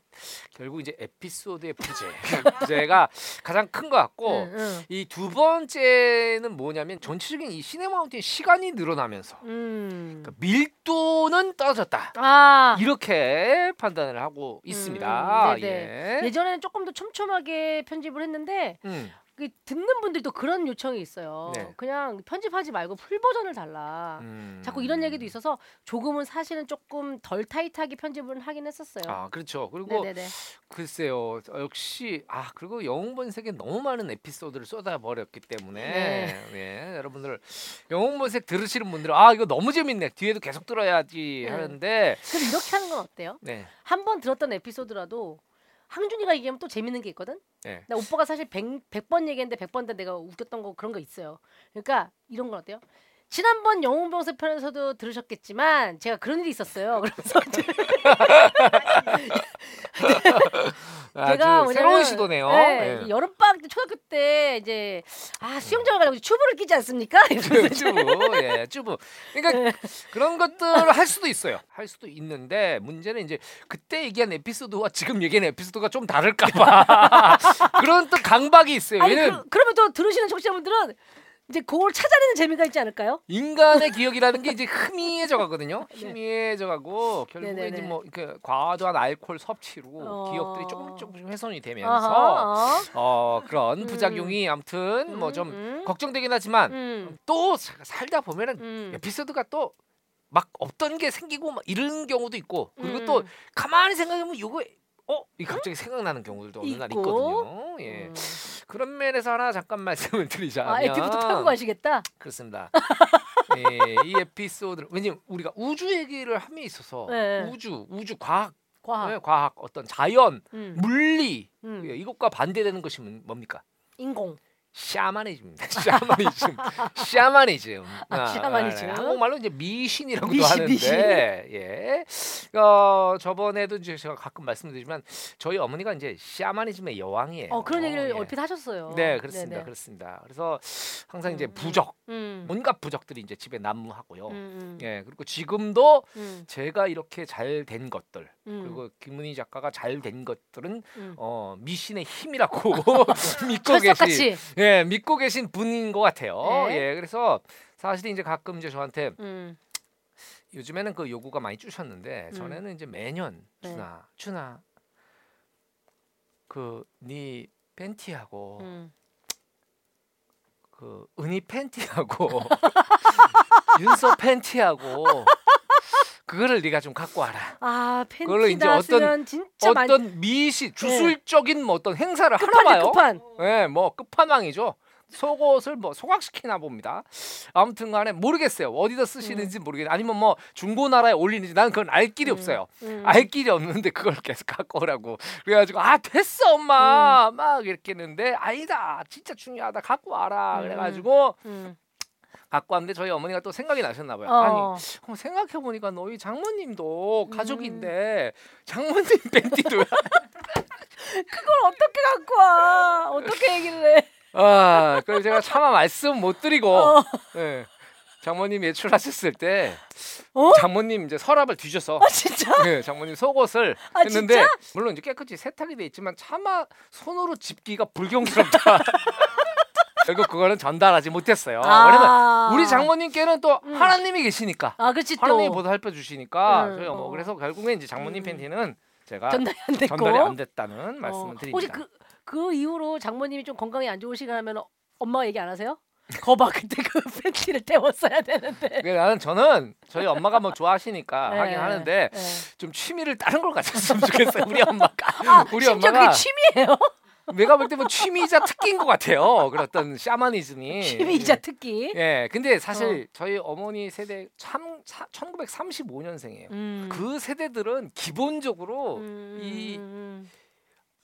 결국 이제 에피소드의 부재 부재가 가장 큰 것 같고 응, 응. 이 두 번째는 뭐냐면 전체적인 이 시네마운틴 시간이 늘어나면서 음. 그러니까 밀도는 떨어졌다 아. 이렇게 판단을 하고 있습니다. 음, 네네. 예. 예전에는 조금 더 촘촘하게 편집을 했는데 음, 그 듣는 분들도 그런 요청이 있어요. 네. 그냥 편집하지 말고 풀 버전을 달라. 음. 자꾸 이런 얘기도 있어서 조금은 사실은 조금 덜 타이트하게 편집을 하긴 했었어요. 아 그렇죠. 그리고 네네네. 글쎄요 어, 역시 아 그리고 영웅본색에 너무 많은 에피소드를 쏟아버렸기 때문에 네. 예, 여러분들 영웅본색 들으시는 분들은 아 이거 너무 재밌네 뒤에도 계속 들어야지 네. 하는데 그럼 이렇게 하는 건 어때요? 네 한 번 들었던 에피소드라도 항준이가 얘기하면 또 재밌는 게 있거든. 네. 나 오빠가 사실 100, 100 번 얘기했는데 100번 다 내가 웃겼던 거 그런 거 있어요. 그러니까 이런 건 어때요? 지난번 영웅병세 편에서도 들으셨겠지만 제가 그런 일이 있었어요. 그래서 제가 뭐냐면 새로운 시도네요. 네, 예. 여름 방학 때 초등학교 때 이제 아 수영장을 가려고 튜브를 끼지 않습니까? 쭈부, 예, 쭈부. 그러니까 그런 것들을 할 수도 있어요. 할 수도 있는데 문제는 이제 그때 얘기한 에피소드와 지금 얘기한 에피소드가 좀 다를까봐 그런 또 강박이 있어요. 아니 왜냐면 그, 그러면 또 들으시는 청취자분들은 이제 그걸 찾아내는 재미가 있지 않을까요? 인간의 기억이라는 게 이제 희미해져 가거든요. 희미해져 가고 결국에 네네네. 이제 뭐 이렇게 과도한 알코올 섭취로 어. 기억들이 조금 조금씩 훼손이 되면서 아하, 어 그런 음. 부작용이 아무튼 뭐좀 음, 걱정되긴 하지만 음, 또 사- 살다 보면은 음. 에피소드가 또막 없던 게 생기고 막 이런 경우도 있고 그리고 음. 또 가만히 생각해보면 요거 어? 이 갑자기 생각나는 경우들도 어느 날 있고. 있거든요. 예. 음. 그런 면에서 하나 잠깐 말씀을 드리자면 아 에피부터 타고 가시겠다. 그렇습니다. 예, 이 에피소드 왜냐면 우리가 우주 얘기를 함에 있어서 네. 우주, 우주 과학, 과학. 예, 과학 어떤 자연, 음. 물리 음. 예, 이것과 반대되는 것이 뭐- 뭡니까? 인공. 샤머니즘입니다. 샤머니즘. 샤머니즘. 아, 샤머니즘. 한국말로 이제 미신이라고도 미신, 하는데 미신. 예. 어, 저번에도 이제 제가 가끔 말씀드리지만 저희 어머니가 이제 샤머니즘의 여왕이에요. 어 그런 얘기를 예. 얼핏 하셨어요. 네, 그렇습니다. 네네. 그렇습니다. 그래서 항상 이제 음, 음. 부적, 음. 온갖 부적들이 이제 집에 난무하고요. 음, 음. 예, 그리고 지금도 음, 제가 이렇게 잘 된 것들 음. 그리고 김문희 작가가 잘 된 것들은 음. 어, 미신의 힘이라고 믿고 철석같이. 예, 믿고 계신 분인 것 같아요. 네. 예, 그래서 사실 이제 가끔 이제 저한테 음. 요즘에는 그 요구가 많이 주셨는데 음. 전에는 이제 매년 네. 준아, 준아, 그네 팬티하고 음. 그 은희 팬티하고 윤서 팬티하고 그거를 네가 좀 갖고 와라. 아 그걸로 팬티 이제 어떤- 진짜 많이 어떤 미시 주술적인 뭐 어떤 행사를 하나 봐요. 끝판. 예, 뭐 끝판왕이죠. 속옷을 뭐 소각시키나 봅니다. 아무튼간에 모르겠어요. 어디다 쓰시는지 모르겠. 아니면 뭐 중고나라에 올리는지 나는 그건 알 길이 음. 없어요. 음. 알 길이 없는데 그걸 계속 갖고 오라고. 그래가지고 아 됐어 엄마 막 이렇게 했는데 아니다 진짜 중요하다 갖고 와라. 음. 그래가지고 음. 갖고 왔는데 저희 어머니가 또 생각이 나셨나 봐요. 아니 어. 어, 생각해 보니까 너희 장모님도 음. 가족인데 장모님 팬티도 그걸 어떻게 갖고 와? 어떻게 얘기를 해? 아, 그래서 제가 차마 말씀 못 드리고 어. 예. 장모님 외출하셨을 때 어? 장모님 이제 서랍을 뒤져서 아 진짜? 예, 장모님 속옷을 아, 했는데 진짜? 물론 이제 깨끗이 세탁이 돼 있지만 차마 손으로 집기가 불경스럽다. 결국 그거는 전달하지 못했어요. 왜냐면 아. 우리 장모님께는 또 음. 하나님이 계시니까 아 그렇지 또 하나님이 보살펴 주시니까 음, 저희 어머 어. 그래서 결국에 이제 장모님 음. 팬티는 제가 전달이 안 됐고. 전달이 안 됐다는 말씀을 어. 드립니다. 혹시 그, 그 이후로 장모님이 좀 건강이 안 좋으시거나 하면 어- 엄마가 얘기 안 하세요? 거봐 그때 그 팬티를 태웠어야 되는데. 나는 저는 저희 엄마가 뭐 좋아하시니까 네, 하긴 하는데 네. 좀 취미를 다른 걸 가졌으면 좋겠어요. 우리 엄마가 아, 우리 엄마가 그게 취미예요? 내가 볼 때 뭐 취미이자 특기인 것 같아요. 그런 어떤 샤머니즘이. 취미이자 특기. 예, 근데 사실 저희 어머니 세대 참 1935년생이에요. 음. 그 세대들은 기본적으로 음, 이 음,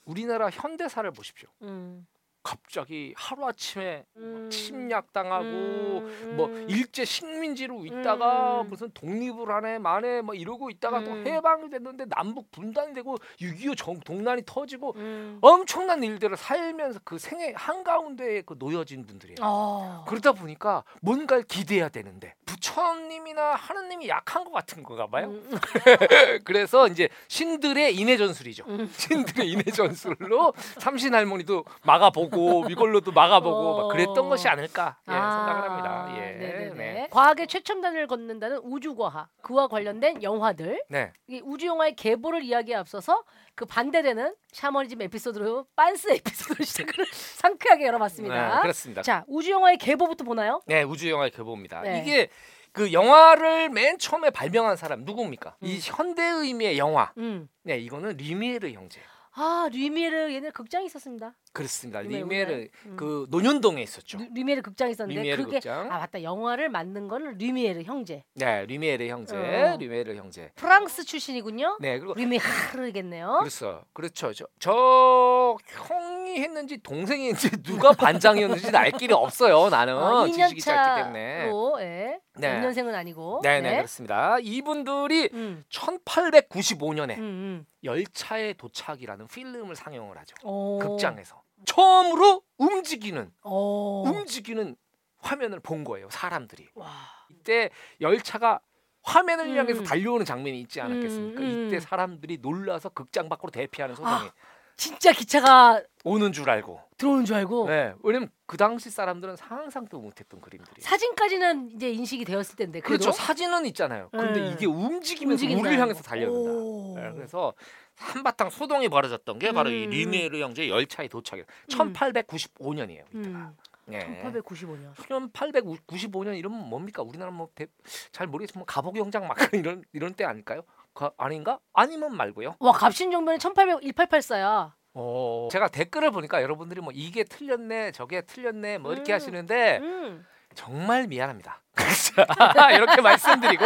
우리나라 현대사를 보십시오. 음, 갑자기 하루 아침에 음. 침략당하고 음, 뭐 음. 일제 식민지로 있다가 음. 무슨 독립을 하네 마네 뭐 이러고 있다가 음. 또 해방이 됐는데 남북 분단이 되고 6.25 정, 동란이 터지고 음. 엄청난 일들을 살면서 그 생애 한가운데에 그 놓여진 분들이에요. 어. 그러다 보니까 뭔가를 기대해야 되는데 부처님이나 하느님이 약한 것 같은 건가 봐요. 음, 그래서 이제 신들의 인해 전술이죠. 음. 신들의 인해 전술로 삼신 할머니도 막아보고 이걸로도 막아보고 막 그랬던 어. 것이 아닐까 예, 아, 생각을 합니다. 예, 네네네. 네. 과학의 최첨단을 걷는다는 우주과학 그와 관련된 영화들 네. 이 우주 영화의 계보를 이야기에 앞서서 그 반대되는 샤머니즘 에피소드로 빤스 에피소드로 시작을 상쾌하게 열어봤습니다. 네, 그렇습니다. 자 우주 영화의 계보부터 보나요? 네, 우주 영화의 교보입니다. 네. 이게 그 영화를 맨 처음에 발명한 사람? 이 음. 현대 의미의 영화. 음. 네, 이거는 리미에르 형제. 아 뤼미에르 얘네 극장이 있었습니다. 그렇습니다. 리메, 리미에르 리메. 음. 그 논현동에 있었죠. 뤼- 뤼미에르 극장이 있었는데 리미에르 그게 극장. 아 맞다 영화를 만든 거는 뤼미에르 형제 네, 리미에르 형제. 어. 리미에르 형제. 프랑스 출신이군요. 네, 그리고 류미하르겠네요. 그렇죠. 그렇죠. 저, 저 형이 했는지 동생이 했는지 누가 반장이었는지 알 길이 없어요. 나는 어, 지식이 짧기 때문에. 2년차로 예. 네. 연년생은 아니고. 네, 네, 그렇습니다. 이분들이 음, 1895년에 음, 음. 열차의 도착이라는 필름을 상영을 하죠. 오. 극장에서 처음으로 움직이는 오. 움직이는 화면을 본 거예요. 사람들이. 와. 이때 열차가 화면을 음. 향해서 달려오는 장면이 있지 않았겠습니까? 음, 음. 이때 사람들이 놀라서 극장 밖으로 대피하는 소동이 진짜 기차가 오는 줄 알고. 들어오는 줄 알고 네, 왜냐면 그 당시 사람들은 상상도 못했던 그림들이. 사진까지는 이제 인식이 되었을 텐데 그래도 그렇죠. 사진은 있잖아요. 근데 네. 이게 움직이면서 움직인다. 우리를 향해서 달려든다. 오. 네, 그래서 한바탕 소동이 벌어졌던 게 바로 이 음. 리메르 형제의 열차의 도착이에요. 1895년이에요. 음, 네. 1895년. 1895년 이러면 뭡니까? 우리나라 뭐잘 모르겠지만 뭐 가복 영장 막 이런 이런 때 아닐까요? 가, 아닌가? 아니면 말고요. 와 갑신정변이 1800 1884야. 어, 제가 댓글을 보니까 여러분들이 뭐 이게 틀렸네, 저게 틀렸네, 뭐 이렇게 음. 하시는데 음. 정말 미안합니다. 이렇게 말씀드리고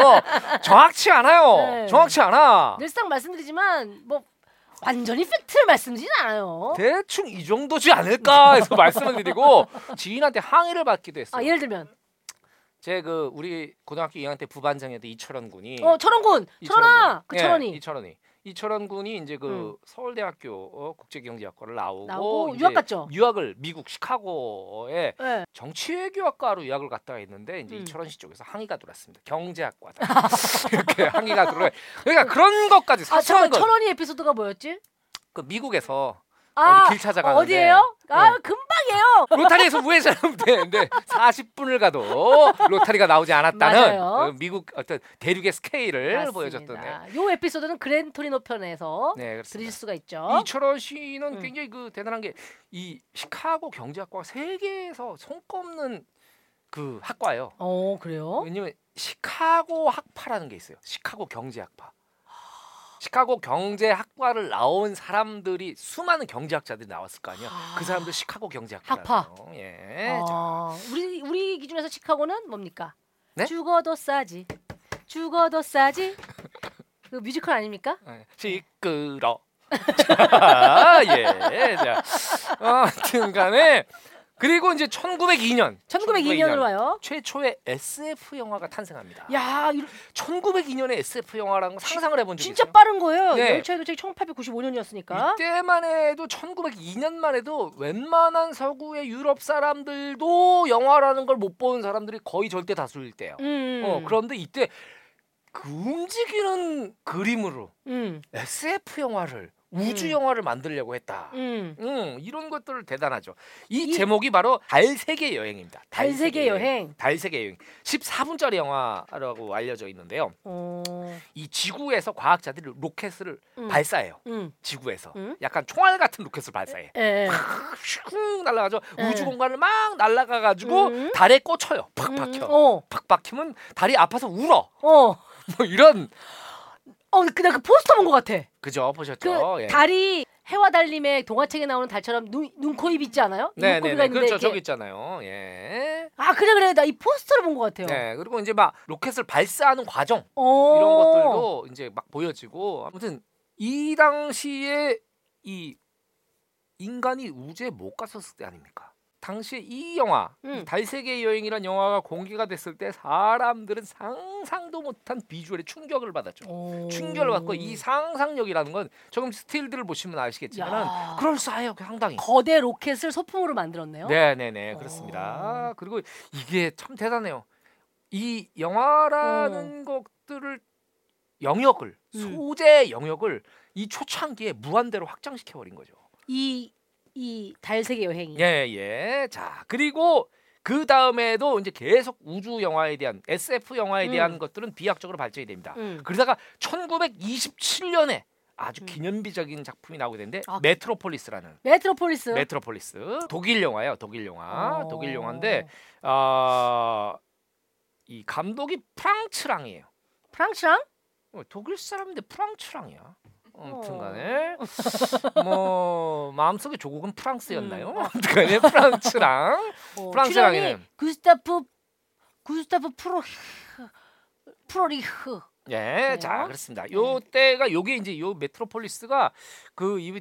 정확치 않아요. 네. 정확치 않아. 늘상 말씀드리지만 뭐 완전히 팩트를 말씀드리진 않아요. 대충 이 정도지 않을까 해서 말씀을 드리고 지인한테 항의를 받기도 했어요. 아 예를 들면 제 그 우리 고등학교 2학년 때 부반장이었던 이철원 군이 어 철원군 철원아 그 예, 철원이 이철원이 이철원 군이 이제 그 음. 서울대학교 어, 국제경제학과를 나오고, 나오고 유학 갔죠. 유학을 미국 시카고에 예. 정치외교학과로 유학을 갔다가 있는데 이제 음. 이철원 씨 쪽에서 항의가 들어왔습니다. 경제학과다 이렇게 항의가 들어. 그러니까 그런 것까지 아 사소한 잠깐 것. 철원이 에피소드가 뭐였지? 그 미국에서 아 어디 길 찾아가는데 어디예요? 아 네. 금방이에요. 로타리에서 우회전하면 되는데 40분을 가도 로타리가 나오지 않았다는 맞아요. 그 미국 어떤 대륙의 스케일을 맞습니다. 보여줬던 요 에피소드는 그랜토리노 편에서 네, 그렇습니다. 들으실 수가 있죠. 이철원 씨는 음. 굉장히 그 대단한 게 이 시카고 경제학과가 세계에서 손꼽는 그 학과예요. 어 그래요? 왜냐면 시카고 학파라는 게 있어요. 시카고 경제학파. 시카고 경제학과를 나온 사람들이 수많은 경제학자들이 나왔을 거 아니야. 그 사람들 시카고 경제학파. 학파. 예. 자, 아, 우리 우리 기준에서 시카고는 뭡니까? 네? 죽어도 싸지. 죽어도 싸지. 그 뮤지컬 아닙니까? 예. 시끄러. 자, 예. 자, 어, 하여튼간에 그리고 이제 1902년 1902년으로 와요. 최초의 SF 영화가 탄생합니다. 야, 이- 1902년에 SF 영화라는 거 상상을 해본 적이 진짜 있어요. 빠른 거예요. 네. 열차의 도착이 1895년이었으니까. 이때만 해도 1902년만 해도 웬만한 서구의 유럽 사람들도 영화라는 걸못본 사람들이 거의 절대 다수일 때예요. 음. 어, 그런데 이때 그 움직이는 그림으로 음. SF 영화를 우주 음. 영화를 만들려고 했다. 음. 음, 이런 것들 대단하죠. 이, 이- 제목이 바로 달 세계 여행입니다. 달 세계 여행. 달 세계 여행. 14분짜리 영화라고 알려져 있는데요. 어. 이 지구에서 과학자들이 로켓을 음. 발사해요. 음. 지구에서 음. 약간 총알 같은 로켓을 발사해. 예. 예. 슉 날아가죠. 네. 우주 공간을 막 날아가 가지고 음. 달에 꽂혀요. 팍 음, 박혀. 어. 팍 박히면 달이 아파서 울어. 어. 뭐 이런 어, 그 나 그 포스터 본 것 같아. 그죠 보셨죠? 그 예. 달이 해와 달님의 동화책에 나오는 달처럼 눈, 눈, 코, 입 있지 않아요? 네, 네, 네. 그렇죠. 저기 있잖아요. 예. 아 그래 그래 나 이 포스터를 본 것 같아요. 네. 그리고 이제 막 로켓을 발사하는 과정 어. 이런 것들도 이제 막 보여지고 아무튼 이 당시에 이 인간이 우주에 못 갔었을 때 아닙니까? 당시에 이 영화 음. 이 달세계 여행이란 영화가 공개가 됐을 때 사람들은 상상도 못한 비주얼에 충격을 받았죠. 오. 충격을 받고 이 상상력이라는 건 조금 스틸들을 보시면 아시겠지만 야. 그럴싸해요 상당히. 거대 로켓을 소품으로 만들었네요. 네네네 어. 그렇습니다. 그리고 이게 참 대단해요. 이 영화라는 것들을 영역을 음. 소재 영역을 이 초창기에 무한대로 확장시켜 버린 거죠. 이 이 달세계 여행이. 예, 예. 자, 그리고 그 다음에도 이제 계속 우주 영화에 대한 SF 영화에 대한 음. 것들은 비약적으로 발전이 됩니다. 음. 그러다가 1927년에 아주 음. 기념비적인 작품이 나오게 되는데 아, 메트로폴리스라는 메트로폴리스. 메트로폴리스 독일 영화예요. 독일 영화. 어. 독일 영화인데 어, 이 감독이 프랑츠랑이에요. 프랑스랑? 어, 독일 사람인데 프랑츠랑이야. 어. 아무튼간에 뭐 마음속에 조국은 프랑스였나요? 음. 아무튼간에 프랑츠랑 어, 프랑스랑이는. 출연이 구스타프 구스타프 프로 프로리흐. 예, 그래요? 자 그렇습니다. 요 때가 요게 이제 요 메트로폴리스가 그이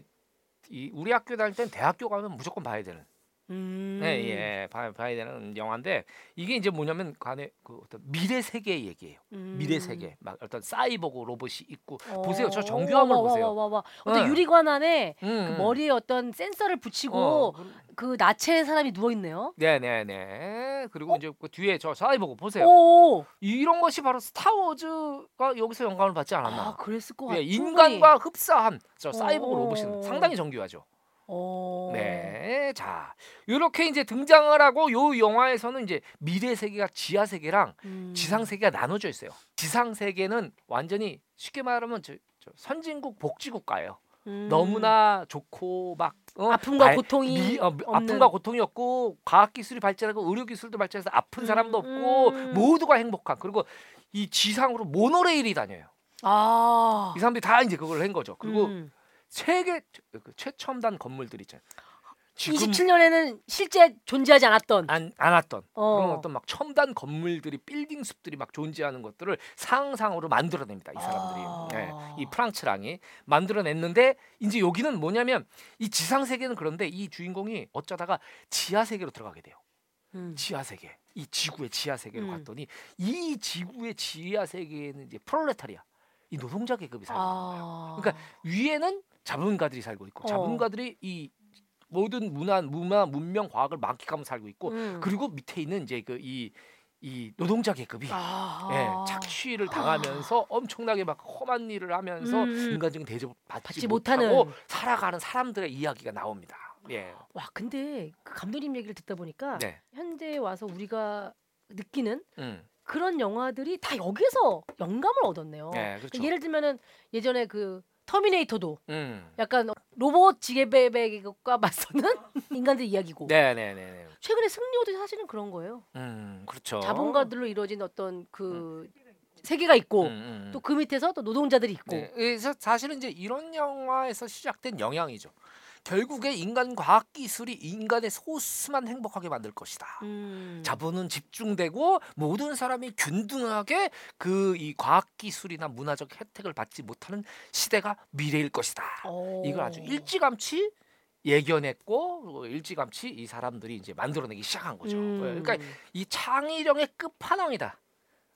이 우리 학교 다닐 땐 대학교 가면 무조건 봐야 되는 음. 예, 예, 봐, 봐야 되는 영화인데 이게 이제 뭐냐면 간에 그 어떤 미래 세계 얘기예요. 음. 미래 세계 막 어떤 사이보그 로봇이 있고 어. 보세요. 저 정교함을 와, 와, 보세요. 와, 와, 와. 어떤 네. 유리관 안에 음, 그 음. 머리에 어떤 센서를 붙이고 어, 그 나체 사람이 누워 있네요. 네 네 네. 그리고 이제 그 뒤에 저 사이보그 보세요. 오. 이런 것이 바로 스타워즈가 여기서 영감을 받지 않았나. 아, 그랬을 것 같아. 예, 인간과 흡사한 저 어. 로봇이 상당히 정교하죠. 어. 네, 자 이렇게 이제 등장을 하고 요 영화에서는 이제 미래 세계가 지하 세계랑 음. 지상 세계가 나눠져 있어요. 지상 세계는 완전히 쉽게 말하면 저, 저 선진국 복지국가예요. 음. 너무나 좋고 막 어, 아픔과 발- 고통이 미- 어. 아픔과 고통이 없고 과학 기술이 발전하고 의료 기술도 발전해서 아픈 사람도 음, 없고 음. 모두가 행복한 그리고 이 지상으로 모노레일이 다녀요. 아. 이 사람들이 다 이제 그걸 한 거죠. 그리고 음. 세계 그 최첨단 건물들 있잖아요. 지금 27년에는 실제 존재하지 않았던 안, 안 왔던 어. 그런 어떤 막 첨단 건물들이 빌딩 숲들이 막 존재하는 것들을 상상으로 만들어냅니다. 이 사람들이 아. 예, 이 프랑츠랑이 만들어냈는데 이제 여기는 뭐냐면 이 지상 세계는 그런데 이 주인공이 어쩌다가 지하 세계로 들어가게 돼요. 음. 지하 세계 이 지구의 지하 세계로 음. 갔더니 이 지구의 지하 세계에는 이제 프롤레타리아 이 노동자 계급이 살고 있는 거예요. 아. 그러니까 위에는 자본가들이 살고 있고 어. 자본가들이 이 모든 문화, 문화, 문명, 과학을 만끽하면서 살고 있고 음. 그리고 밑에 있는 이제 그이 이 노동자 계급이 아. 예, 착취를 당하면서 엄청나게 막 험한 일을 하면서 음. 인간적인 대접을 받지, 못하고. 살아가는 사람들의 이야기가 나옵니다. 예. 와, 근데 그 감독님 얘기를 듣다 보니까 네. 현대에 와서 우리가 느끼는 음. 그런 영화들이 다 여기서 영감을 얻었네요. 예, 그렇죠. 그 예를 들면은 예전에 그 터미네이터도 음. 약간 로봇 지배백과 맞서는 인간들 이야기고 네, 네, 네, 네. 최근에 승리호도 사실은 그런 거예요. 음, 그렇죠. 자본가들로 이루어진 어떤 그 세계가 있고 음, 음, 음. 또그 밑에서 또 노동자들이 있고 네, 그래서 사실은 이제 이런 영화에서 시작된 영향이죠. 결국에 인간 과학 기술이 인간의 소수만 행복하게 만들 것이다. 음. 자본은 집중되고 모든 사람이 균등하게 그 이 과학 기술이나 문화적 혜택을 받지 못하는 시대가 미래일 것이다. 어. 이걸 아주 일찌감치 예견했고 그리고 일찌감치 이 사람들이 이제 만들어내기 시작한 거죠. 음. 그러니까 이 창의력의 끝판왕이다.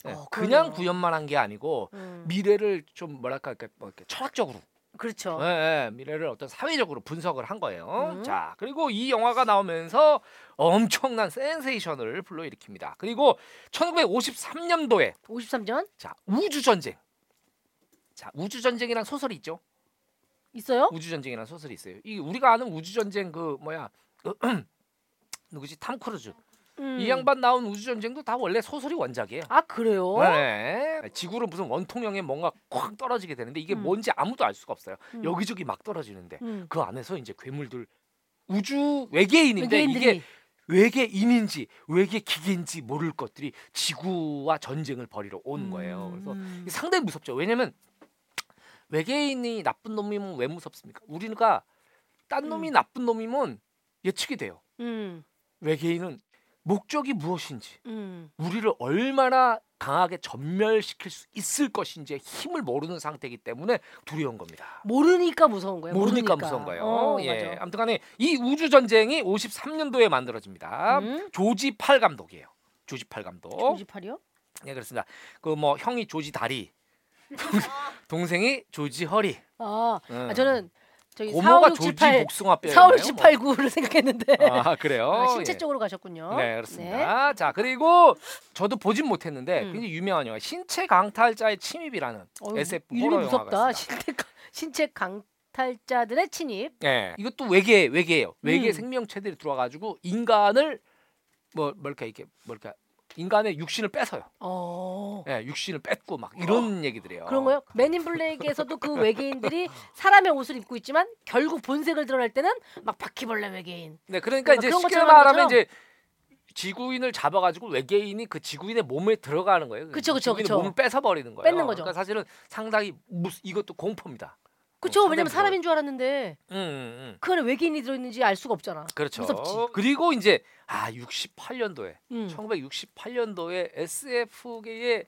네, 어, 그냥. 구현만 한 게 아니고 음. 미래를 좀 뭐랄까 이렇게 뭐 이렇게 철학적으로 그렇죠. 예, 예, 미래를 어떤 사회적으로 분석을 한 거예요. 음. 자, 그리고 이 영화가 나오면서 엄청난 센세이션을 불러일으킵니다. 그리고 1953년도에 53년 자 우주 전쟁. 자 우주 전쟁이란 소설이 있죠. 있어요? 우주 전쟁이란 소설이 있어요. 이 우리가 아는 우주 전쟁 그 뭐야 누구지 탐 크루즈 음. 이 양반 나온 우주 전쟁도 다 원래 소설이 원작이에요. 아 그래요? 네. 지구로 무슨 원통형에 뭔가 콱 떨어지게 되는데 이게 음. 뭔지 아무도 알 수가 없어요. 음. 여기저기 막 떨어지는데 음. 그 안에서 이제 괴물들 우주 외계인인데 외계인들이 이게 외계인인지 외계 기계인지 모를 것들이 지구와 전쟁을 벌이러 온 거예요. 그래서 음. 상당히 무섭죠. 왜냐면 외계인이 나쁜 놈이면 왜 무섭습니까? 우리가 딴 놈이 음. 나쁜 놈이면 예측이 돼요. 음. 외계인은 목적이 무엇인지 음. 우리를 얼마나 강하게 전멸시킬 수 있을 것인지의 힘을 모르는 상태이기 때문에 두려운 겁니다. 모르니까 무서운 거예요. 모르니까 무서운 거예요. 어, 예. 맞아. 아무튼 간에 이 우주 전쟁이 53년도에 만들어집니다. 음? 조지 팔 감독이에요. 조지 팔 감독. 조지 팔이요? 예, 그렇습니다. 그 뭐 형이 조지 다리, 동생이 조지 허리. 아, 음. 아 저는 저희 고모가 4, 5, 6, 7, 조지 8, 복숭아 뼈 4, 5, 6, 7, 8, 9를 생각했는데 아 그래요 아, 신체 예. 쪽으로 가셨군요. 네 그렇습니다. 자 그리고 저도 보진 못했는데 음. 굉장히 유명한 영화 신체 강탈자의 침입이라는 어휴, SF 이름이 호러 무섭다. 영화가 있습니다. 신체, 강- 신체 강탈자들의 침입. 예, 이것도 외계 외계예요. 외계 음. 생명체들이 들어와가지고 인간을 뭐 뭘까 이게 뭘까 인간의 육신을 뺏어요. 어. 예, 육신을 뺏고 막 이런 얘기들이에요. 그런 거요? 맨인 블랙에서도 그 외계인들이 사람의 옷을 입고 있지만 결국 본색을 드러낼 때는 막 바퀴벌레 외계인. 네, 그러니까 그러니까 이제 그런 쉽게 것처럼 말하면 이제 지구인을 잡아가지고 외계인이 그 지구인의 몸에 들어가는 거예요. 그쵸, 그쵸, 지구인의 그쵸. 몸을 뺏어 버리는 거예요. 뺏는 거죠. 그러니까 사실은 상당히 무스 이것도 공포입니다. 그쵸? 상당히 왜냐면. 사람인 줄 알았는데 음, 음, 음. 그 안에 외계인이 들어있는지 알 수가 없잖아. 그렇죠. 무섭지. 그리고 이제 아 68년도에 음. 1968년도에 SF계의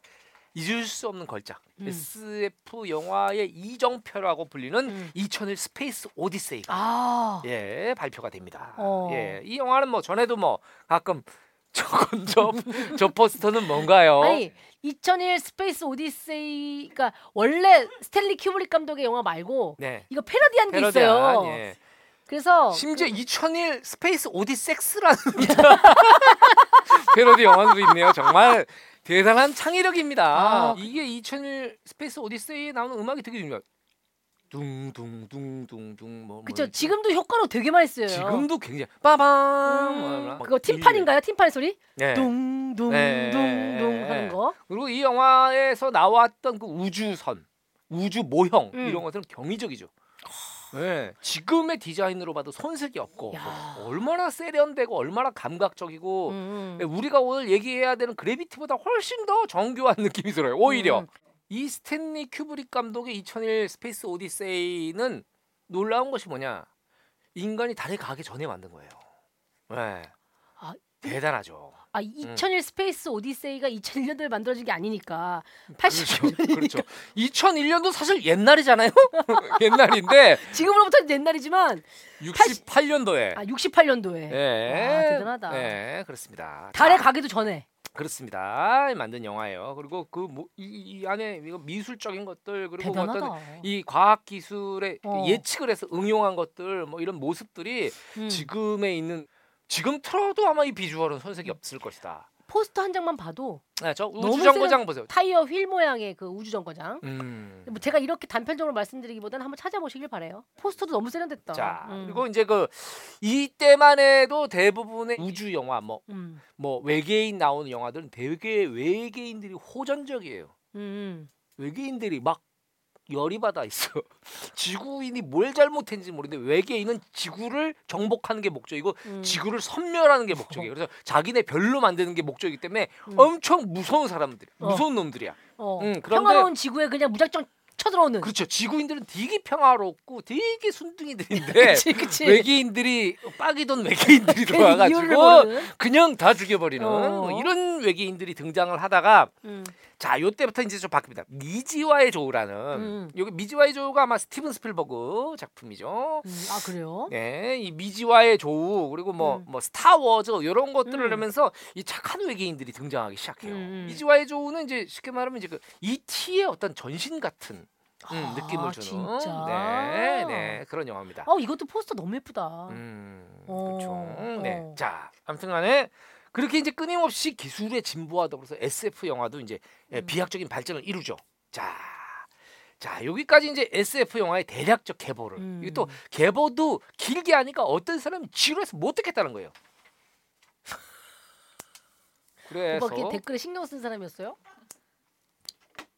잊을 수 없는 걸작 음. SF 영화의 이정표라고 불리는 음. 2001 스페이스 오디세이가 아. 예 발표가 됩니다. 어. 예, 이 영화는 뭐 전에도 뭐 가끔 저건 저, 저 포스터는 뭔가요? 아니 2001 스페이스 오디세이가 원래 스탠리 큐브릭 감독의 영화 말고 네. 이거 패러디한 게 패러디한, 있어요. 예. 그래서 심지어 2001 스페이스 오디섹스라는 패러디 영화도 있네요. 정말 대단한 창의력입니다. 아, 이게 2001 스페이스 오디세이에 나오는 음악이 되게 중요해요. 둥둥둥둥둥 뭐, 뭐 그쵸 이렇게. 지금도 효과로 되게 많이 쓰여요. 지금도 굉장히 빠밤 음, 뭐, 막 그거 들려요. 팀파닌가요? 팀파니 소리? 네. 둥둥둥둥 네. 하는 거. 그리고 이 영화에서 나왔던 그 우주선, 우주 모형 음. 이런 것들은 경이적이죠. 네. 지금의 디자인으로 봐도 손색이 없고 야. 얼마나 세련되고 얼마나 감각적이고 음. 네, 우리가 오늘 얘기해야 되는 그래비티보다 훨씬 더 정교한 느낌이 들어요. 오히려 음. 이 스탠리 큐브릭 감독의 2001 스페이스 오디세이는 놀라운 것이 뭐냐? 인간이 달에 가기 전에 만든 거예요. 네. 아, 대단하죠. 아 2001 스페이스 오디세이가 2001년도에 만들어진 게 아니니까 80년 그렇죠. 그렇죠. 2001년도 사실 옛날이잖아요. 옛날인데 지금으로부터 옛날이지만 68년도에 아 68년도에 예. 와, 대단하다. 예, 그렇습니다. 달에 자, 가기도 전에 그렇습니다. 만든 영화예요. 그리고 그이이 안에 이거 미술적인 것들 그리고 뭐. 어떤 이 과학 기술에 어. 예측을 해서 응용한 것들 뭐 이런 모습들이 음. 지금에 있는 지금 틀어도 아마 이 비주얼은 손색이 없을 것이다. 포스터 한 장만 봐도 네, 저 너무 우주정거장 보세요. 타이어 휠 모양의 그 우주 정거장. 음. 뭐 제가 이렇게 단편적으로 말씀드리기보다는 한번 찾아보시길 바래요. 포스터도 너무 세련됐다. 자 음. 그리고 이제 그 이때만 해도 대부분의 우주 영화 뭐뭐 음. 외계인 나오는 영화들은 되게 외계인들이 호전적이에요. 음. 외계인들이 막 열이 받아 있어. 지구인이 뭘 잘못했는지 모르는데 외계인은 지구를 정복하는 게 목적이고 음. 지구를 섬멸하는 게 목적이에요. 그래서 자기네 별로 만드는 게 목적이기 때문에 음. 엄청 무서운 사람들, 어. 무서운 놈들이야. 어. 음, 그런데- 평화로운 지구에 그냥 무작정 쳐들어오는. 그렇죠. 지구인들은 되게 평화롭고 되게 순둥이들인데 그치 그치. 외계인들이 빠기돈 외계인들이 들어와가지고. 그냥 다 죽여버리는 어. 뭐 이런 외계인들이 등장을 하다가 음. 자 요때부터 이제 좀 바뀝니다. 미지와의 조우라는 음. 여기 미지와의 조우가 아마 스티븐 스필버그 작품이죠. 음. 아 그래요? 네, 이 미지와의 조우 그리고 뭐 음. 뭐 스타워즈 이런 것들을 음. 하면서 이 착한 외계인들이 등장하기 시작해요. 음, 음. 미지와의 조우는 이제 쉽게 말하면 이제 그 ET의 어떤 전신 같은 음, 아, 느낌을 주는 진짜? 네, 네 그런 영화입니다. 어 이것도 포스터 너무 예쁘다. 음, 어, 그렇죠. 네, 어. 자, 아무튼간에 그렇게 이제 끊임없이 기술의 진보와 더불어서 SF 영화도 이제 예, 음. 비약적인 발전을 이루죠. 자, 자 여기까지 이제 SF 영화의 대략적 계보를 음. 이게 또 계보도 길게 하니까 어떤 사람이 지루해서 못 듣겠다는 거예요. 그래서 댓글에 신경 쓴 사람이었어요?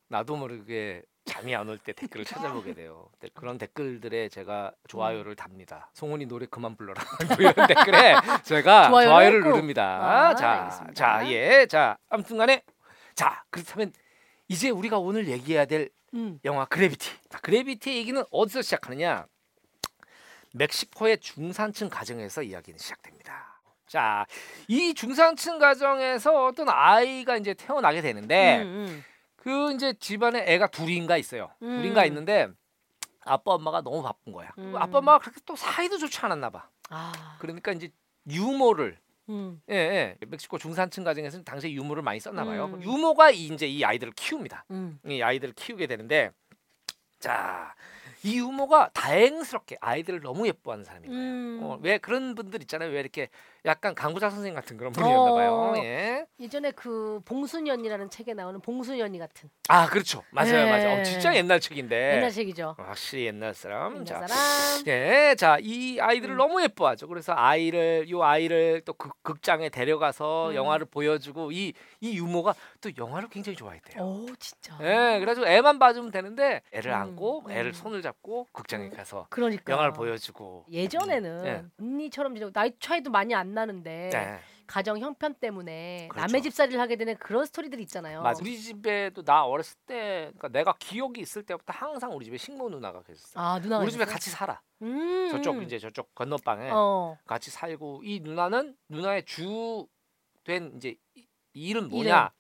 나도 모르게 잠이 안 올 때 댓글을 찾아보게 돼요. 네, 그런 댓글들에 제가 좋아요를 답니다. 송은이 노래 그만 불러라 뭐 이런 댓글에 제가 좋아요를 좋아요를 꼭. 누릅니다. 아, 자, 알겠습니다. 자, 예, 자, 아무튼간에 자 그렇다면 이제 우리가 오늘 얘기해야 될 음. 영화 그래비티. 자, 그래비티 얘기는 어디서 시작하느냐? 멕시코의 중산층 가정에서 이야기는 시작됩니다. 자, 이 중산층 가정에서 어떤 아이가 이제 태어나게 되는데 음, 그 이제 집안에 애가 둘인가 있어요. 음. 둘인가 있는데 아빠 엄마가 너무 바쁜 거야. 음. 아빠 엄마가 그렇게 또 사이도 좋지 않았나 봐. 아. 그러니까 이제 유모를 음. 예, 예. 멕시코 중산층 가정에서는 당시에 유모를 많이 썼나 봐요. 음. 유모가 이- 이제 이 아이들을 키웁니다. 음. 이 아이들을 키우게 되는데 자 이 유모가 다행스럽게 아이들을 너무 예뻐하는 사람인 거예요. 음. 어, 왜 그런 분들 있잖아요. 왜 이렇게 약간 강구자 선생 같은 그런 분이었나 봐요. 어. 예. 예전에 그 봉순연이라는 책에 나오는 봉순연이 같은 아 그렇죠. 맞아요, 네. 맞아요. 어, 진짜 옛날 책인데. 옛날 책이죠. 확실히 옛날 사람. 옛날 자, 사람. 예, 자, 이 아이들을 음. 너무 예뻐하죠. 그래서 아이를, 요 아이를 또 극, 극장에 데려가서 음. 영화를 보여주고 이, 이 유모가 또 영화를 굉장히 좋아했대요. 오 진짜. 예, 그래가지고 애만 봐주면 되는데 애를 음, 안고 음. 애를 손을 잡고 극장에 음. 가서 그러니까 영화를 보여주고. 예전에는 네. 언니처럼 나이 차이도 많이 안 나는데 네, 가정 형편 때문에 그렇죠. 남의 집살이를 하게 되는 그런 스토리들 있잖아요. 맞아. 우리 집에도 나 어렸을 때, 그러니까 내가 기억이 있을 때부터 항상 우리 집에 식모 누나가 계셨어. 요아 누나가 우리 집에? 같이 살아. 음, 저쪽 음. 이제 저쪽 건너방에 어. 같이 살고 이 누나는 누나의 주 된 이제 이- 이 일은 뭐냐?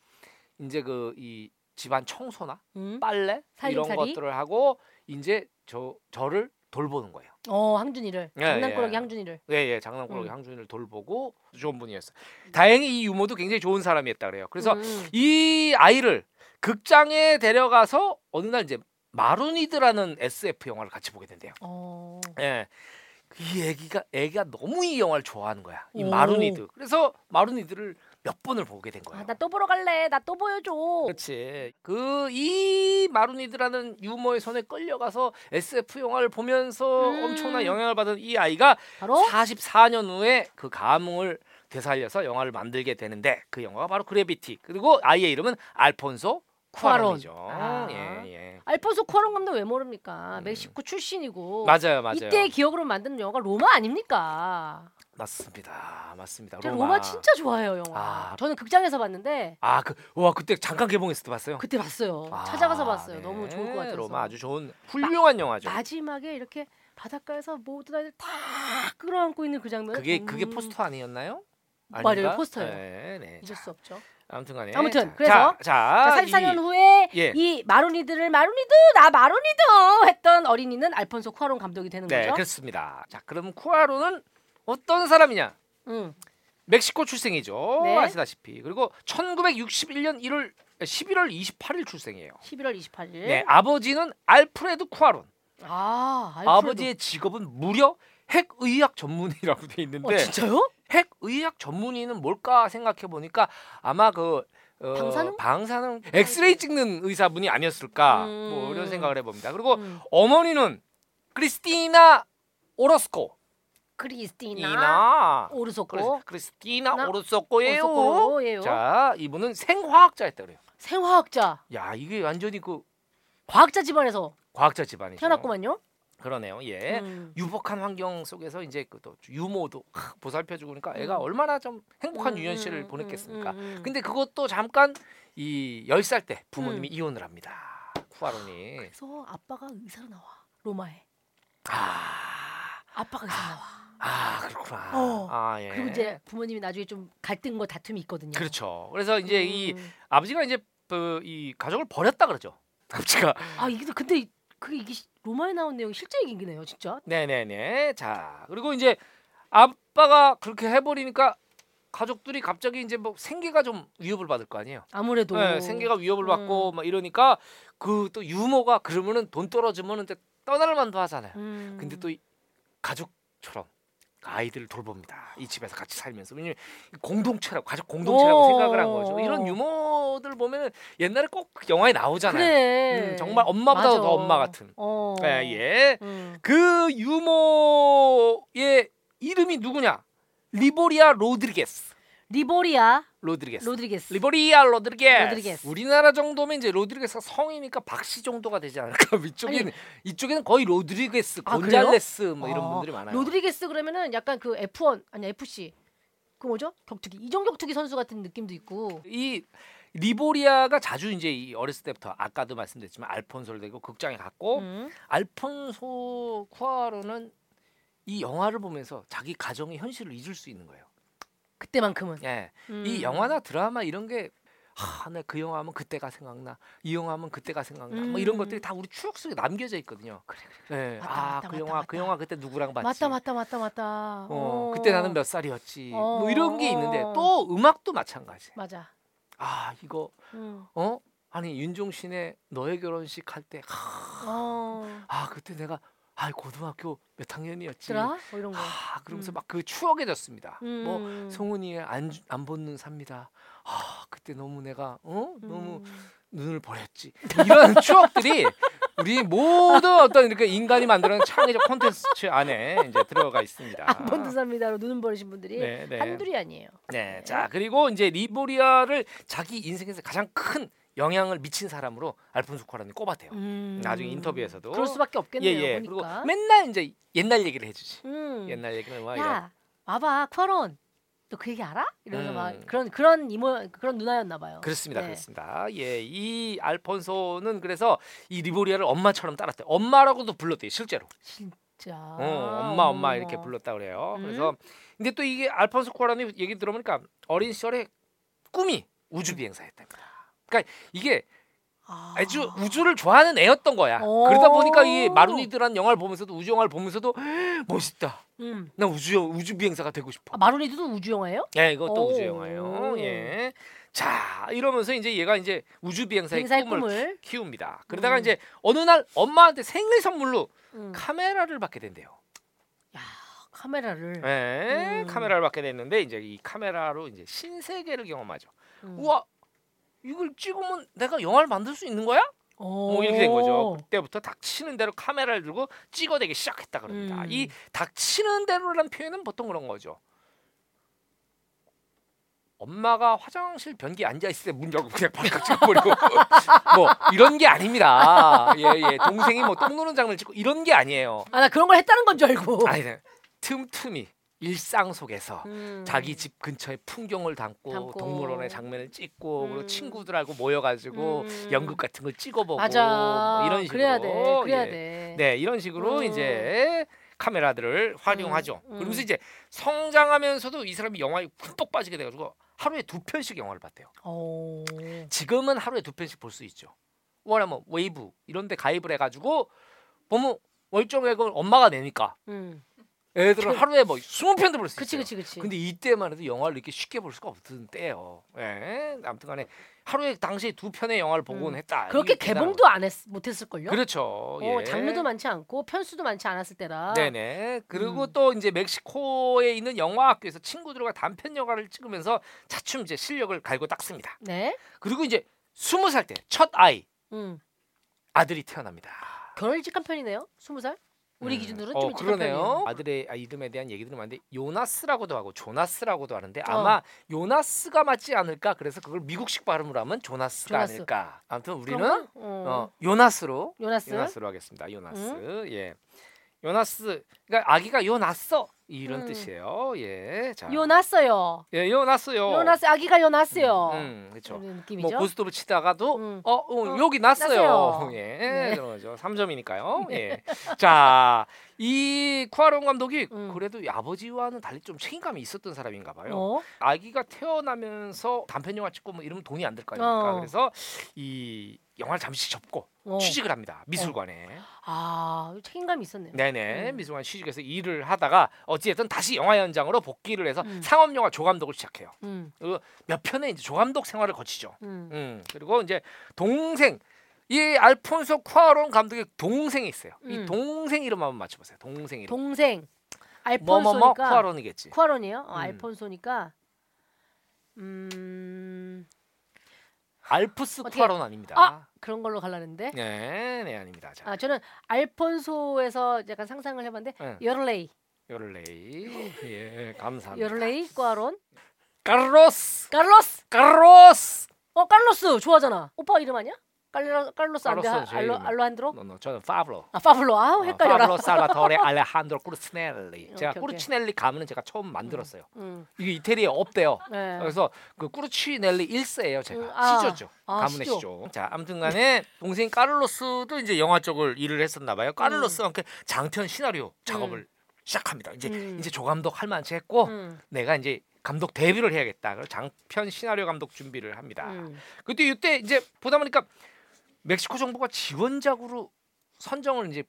이제 그 이 집안 청소나 음. 빨래 이런 살림살이? 것들을 하고 이제 저 저를 돌보는 거예요. 어 항준이를 예, 장난꾸러기 예. 항준이를. 예, 예, 장난꾸러기 음. 항준이를 돌보고 좋은 분이었어요. 다행히 이 유모도 굉장히 좋은 사람이었다 그래요. 그래서 음. 이 아이를 극장에 데려가서 어느 날 이제 마루니드라는 SF 영화를 같이 보게 된대요. 어. 예. 이 애기가 애기가 너무 이 영화를 좋아하는 거야. 이 오. 마루니드. 그래서 마루니드를 몇 번을 보게 된 거예요. 아, 나 또 보러 갈래. 나 또 보여줘. 그렇지. 그 이 마루니드라는 유모의 손에 끌려가서 SF 영화를 보면서 음. 엄청난 영향을 받은 이 아이가 바로 44년 후에 그 감흥을 되살려서 영화를 만들게 되는데 그 영화가 바로 그래비티. 그리고 아이의 이름은 알폰소 쿠아론. 쿠아론이죠. 아. 예, 예. 알폰소 쿠아론 감독 왜 모릅니까? 음. 멕시코 출신이고. 맞아요, 맞아요. 이때의 기억으로 만든 영화가 로마 아닙니까? 맞습니다. 맞습니다. 제가 로마. 진짜 좋아해요 영화. 아. 저는 극장에서 봤는데 아, 그, 와, 그때 잠깐 개봉했을 때 봤어요? 그때 봤어요. 아, 찾아가서 봤어요. 네. 너무 좋을 것 같아서. 로마 아주 좋은 훌륭한 영화죠. 마지막에 이렇게 바닷가에서 모든 아이들 다 끌어안고 있는 그 장면. 그게 그게 포스터 아니었나요? 맞아요, 아닌가? 포스터예요. 네, 네. 잊을 자, 수 없죠. 아무튼간에 아무튼, 자, 그래서 자, 자, 자, 44년 이- 후에 예. 이 마루니드를 마루니드 나 마루니드 했던 어린이는 알폰소 쿠아론 감독이 되는 네, 거죠. 그렇습니다. 자, 그럼 쿠아로는 어떤 사람이냐? 응. 멕시코 출생이죠. 네. 아시다시피. 그리고 1961년 1월 11월 28일 출생이에요. 11월 28일. 네, 아버지는 알프레드 쿠아론. 아, 알프레도. 아버지의 직업은 무려 핵의학 전문의라고 돼 있는데 어, 진짜요? 핵의학 전문의는 뭘까 생각해 보니까 아마 그 어, 방사능? 방사능 엑스레이 찍는 의사분이 아니었을까 음. 뭐 이런 생각을 해봅니다. 그리고 음. 어머니는 크리스티나 오로스코 크리스티나 이나 오르소코 크리스, 티나 나- 오로스코예요. 오르소코예요. 자 이분은 생화학자였다 그래요. 생화학자, 야 이게 완전히 그 과학자 집안에서 과학자 집안이죠. 태어났구만요. 그러네요. 예. 음. 유복한 환경 속에서 이제 그또 유모도 하, 보살펴주고 그러니까 애가 음. 얼마나 좀 행복한 음, 유년시를 음, 보냈겠습니까? 음, 음, 음. 근데 그것도 잠깐 이 10살 때 부모님이 음. 이혼을 합니다. 쿠아론이. 그래서 아빠가 의사로 나와 로마에. 아, 아빠가 의사 나와. 아 그렇구나. 어. 아 예. 그리고 이제 부모님이 나중에 좀 갈등과 다툼이 있거든요. 그렇죠. 그래서 이제 이 음. 아버지가 이제 그 이 가족을 버렸다 그러죠. 아버지가. 아 이게 근데 그 이게 시- 로마에 나온 내용이 실제 얘기네요, 진짜. 네네네. 자 그리고 이제 아빠가 그렇게 해버리니까 가족들이 갑자기 이제 뭐 생계가 좀 위협을 받을 거 아니에요. 아무래도 네, 생계가 위협을 음. 받고 막 이러니까 그 또 유모가 그러면은 돈 떨어지면은 이제 떠날 만도 하잖아요. 음. 근데 또 이 가족처럼 아이들을 돌봅니다. 이 집에서 같이 살면서 왜냐면 이 공동체라고 가족 공동체라고 오. 생각을 한 거죠. 이런 유머들 보면은 옛날에 꼭 영화에 나오잖아요. 그래. 음, 정말 엄마보다 맞아. 더 엄마 같은. 어. 예, 예. 음. 그 유모의 이름이 누구냐? 리보리아 로드리게스. 리보리아 로드리게스. 로드리게스. 리보리아 로드리게스. 로드리게스. 우리나라 정도면 이제 로드리게스가 성이니까 박씨 정도가 되지 않을까? 이쪽에는 이쪽에는 거의 로드리게스, 아, 곤잘레스 뭐 이런 아, 분들이 많아요. 로드리게스 그러면은 약간 그 F1 아니 FC 그 뭐죠? 격투기 이종 격투기 선수 같은 느낌도 있고. 이 리보리아가 자주 이제 이 어렸을 때부터 아까도 말씀드렸지만 알폰소를 데리고 극장에 갔고 음. 알폰소 쿠아론은 이 영화를 보면서 자기 가정의 현실을 잊을 수 있는 거예요. 그때만큼은. 예. 음. 이 영화나 드라마 이런 게 하, 나그 영화 하면 그때가 생각나. 이 영화 하면 그때가 생각나. 뭐 이런 음. 것들이 다 우리 추억 속에 남겨져 있거든요. 그래 그래. 예. 아, 그 맞다, 영화 그 맞다. 영화 그때 누구랑 봤지? 맞다 맞다 맞다 맞다. 어, 그때 나는 몇 살이었지. 뭐 어. 이런 게 있는데 또 음악도 마찬가지. 맞아. 아, 이거 음. 어? 아니 윤종신의 너의 결혼식 할때 어. 아 그때 내가 아 고등학교 몇 학년이었지? 뭐 이런 거. 아 그러면서 음. 막그 추억해졌습니다 음. 뭐 송은이의 안, 주- 안 본 눈 삽니다 아 그때 너무 내가 어 너무 음. 눈을 버렸지 이런 추억들이 우리 모든 어떤 이렇게 인간이 만드는 창의적 콘텐츠 안에 이제 들어가 있습니다 안 본 눈 삽니다로 눈을 버리신 분들이 네, 네. 한둘이 아니에요. 네, 자 그리고 이제 리보리아를 자기 인생에서 가장 큰 영향을 미친 사람으로 알폰소 쿠아론이 꼽았대요. 음. 나중에 인터뷰에서도 그럴 수밖에 없겠네요. 예예. 보니까. 그리고 맨날 이제 옛날 얘기를 해주지. 음. 옛날 얘기를 막 이런. 야, 와봐, 쿠아론. 너 그 얘기 알아? 이러면서 음. 막 그런 그런 이모 그런 누나였나 봐요. 그렇습니다, 네. 그렇습니다. 예, 이 알폰소는 그래서 이 리보리아를 엄마처럼 따랐대. 요 엄마라고도 불렀대요, 실제로. 진짜. 어, 엄마, 엄마. 이렇게 불렀다 그래요. 음. 그래서 근데 또 이게 알폰소 쿠아론이 얘기 들어보니까 어린 시절에 꿈이 우주 비행사였답니다. 그러니까 이게 아. 아주 우주를 좋아하는 애였던 거야. 오. 그러다 보니까 이 Marooned란 영화를 보면서도 우주 영화를 보면서도 멋있다. 음. 나 우주 우주 비행사가 되고 싶어. 아, Marooned도 우주 영화예요? 예, 이것도 오. 우주 영화예요. 예. 자, 이러면서 이제 얘가 이제 우주 비행사의 비행사의 꿈을, 꿈을. 키웁니다. 그러다가 음. 이제 어느 날 엄마한테 생일 선물로 음. 카메라를 받게 된대요. 야, 카메라를. 예, 음. 카메라를 받게 됐는데 이제 이 카메라로 이제 신세계를 경험하죠. 음. 우와, 이걸 찍으면 내가 영화를 만들 수 있는 거야? 오. 뭐 이렇게 된 거죠. 그때부터 닥치는 대로 카메라를 들고 찍어대기 시작했다 그럽니다. 음. 이 닥치는 대로라는 표현은 보통 그런 거죠. 엄마가 화장실 변기에 앉아 있을 때문 열고 그냥 발칵 찍어버리고 뭐 이런 게 아닙니다. 예예 동생이 뭐 똥 누는 장면을 찍고 이런 게 아니에요. 아, 나 그런 걸 했다는 건 줄 알고. 아니 네. 틈틈이 일상 속에서 음. 자기 집 근처에 풍경을 담고, 담고. 동물원의 장면을 찍고 그리고 음. 친구들하고 모여가지고 음. 연극 같은 걸 찍어보고. 뭐 이런 식으로 그래야 돼. 그래야 예. 돼. 네 이런 식으로 음. 이제 카메라들을 활용하죠. 음. 그러면서 이제 성장하면서도 이 사람이 영화에 흠뻑 빠지게 돼가지고 하루에 두 편씩 영화를 봤대요. 오. 지금은 하루에 두 편씩 볼 수 있죠. 왜냐면 웨이브 이런데 가입을 해가지고 보면 월정액을 엄마가 내니까 음. 애들은 하루에 뭐 스무 편도 볼수 그치 있어요. 그치 그치. 근데 이때만 해도 영화를 이렇게 쉽게 볼 수가 없던 때예요. 예. 아무튼간에 하루에 당시에 두 편의 영화를 보곤 음. 했다. 그렇게 이게 대단한 개봉도 안 했, 못했을 걸요? 그렇죠. 어, 예. 장르도 많지 않고 편수도 많지 않았을 때라. 네네. 그리고 음. 또 이제 멕시코에 있는 영화 학교에서 친구들과 단편 영화를 찍으면서 차츰 이제 실력을 갈고 닦습니다. 네. 그리고 이제 스무 살 때 첫 아이 음. 아들이 태어납니다. 결혼 일찍한 편이네요. 스무 살. 우리 음. 기준으로는 어, 좀 그러네요. 편이에요. 아들의 아, 이름에 대한 얘기들은 많은데 요나스라고도 하고 조나스라고도 하는데 어. 아마 요나스가 맞지 않을까? 그래서 그걸 미국식 발음으로 하면 조나스가 조나스. 아닐까? 아무튼 우리는 그런가? 어. 어, 요나스로 요나스. 요나스로 하겠습니다. 요나스. 예. 요나스. 그러니까 아기가 요났어. 이런 음. 뜻이에요. 예. 자. 요 났어요. 예, 요 났어요. 요나스 아기가 요 났어요. 음, 그렇죠. 이런 뭐 느낌이죠. 고스톱을 치다가도 음. 어, 어, 어, 여기 났어요. 났어요. 예, 네. 그런 거죠. 3점이니까요. 예. 자, 이 쿠아론 감독이 음. 그래도 이 아버지와는 달리 좀 책임감이 있었던 사람인가 봐요. 어? 아기가 태어나면서 단편 영화 찍고 뭐 이러면 돈이 안 들거 아닙니까? 어. 그래서 이 영화를 잠시 접고 어. 취직을 합니다. 미술관에. 아 책임감이 있었네요. 네네. 음. 미술관 취직해서 일을 하다가 어찌됐든 다시 영화 현장으로 복귀를 해서 음. 상업 영화 조감독을 시작해요. 음, 몇 편의 이제 조감독 생활을 거치죠. 음. 음, 그리고 이제 동생 이 알폰소 쿠아론 감독의 동생이 있어요. 이 음. 동생 이름 한번 맞춰보세요. 동생 이름. 동생 뭐뭐뭐 알폰소니까 쿠아론이겠지. 쿠아론이에요. 어, 음. 알폰소니까 음 알프스 어떻게- 쿠아론 아닙니다. 아! 그런 걸로 갈라는데. 네, 네 아닙니다. 자, 아 저는 알폰소에서 약간 상상을 해봤는데 응. 여를레이 요를레이. 예, 감사합니다. 여를레이 쿠아론 카르로스, 칼로스 카르로스. 어 칼로스 좋아하잖아. 오빠 이름 아니야? 칼로 칼로스 안데 칼로스는 제 알로. 알로한드로? no no, 저는 파블로. 아 파블로 아우 헷갈려라. 파블로 살바토레 알레한드로 쿠르치넬리. 제가. 쿠르치넬리 가문은 제가 처음 만들었어요. 음. 이게 이태리에 없대요. 네. 그래서 그 꾸르치넬리 1세예요 제가 음, 아. 시조죠 아, 가문의 시조. 시조. 자 아무튼간에 동생 까를로스도 이제 영화 쪽을 일을 했었나 봐요 까를로스와 함께 장편 시나리오 작업을 시작합니다 이제 음. 이제 조감독 할 만치 했고 음. 내가 이제 감독 데뷔를 해야겠다 그래서 장편 시나리오 감독 준비를 합니다 음. 그때 이때 이제 보다 보니까 멕시코 정부가 지원작으로 선정을 이제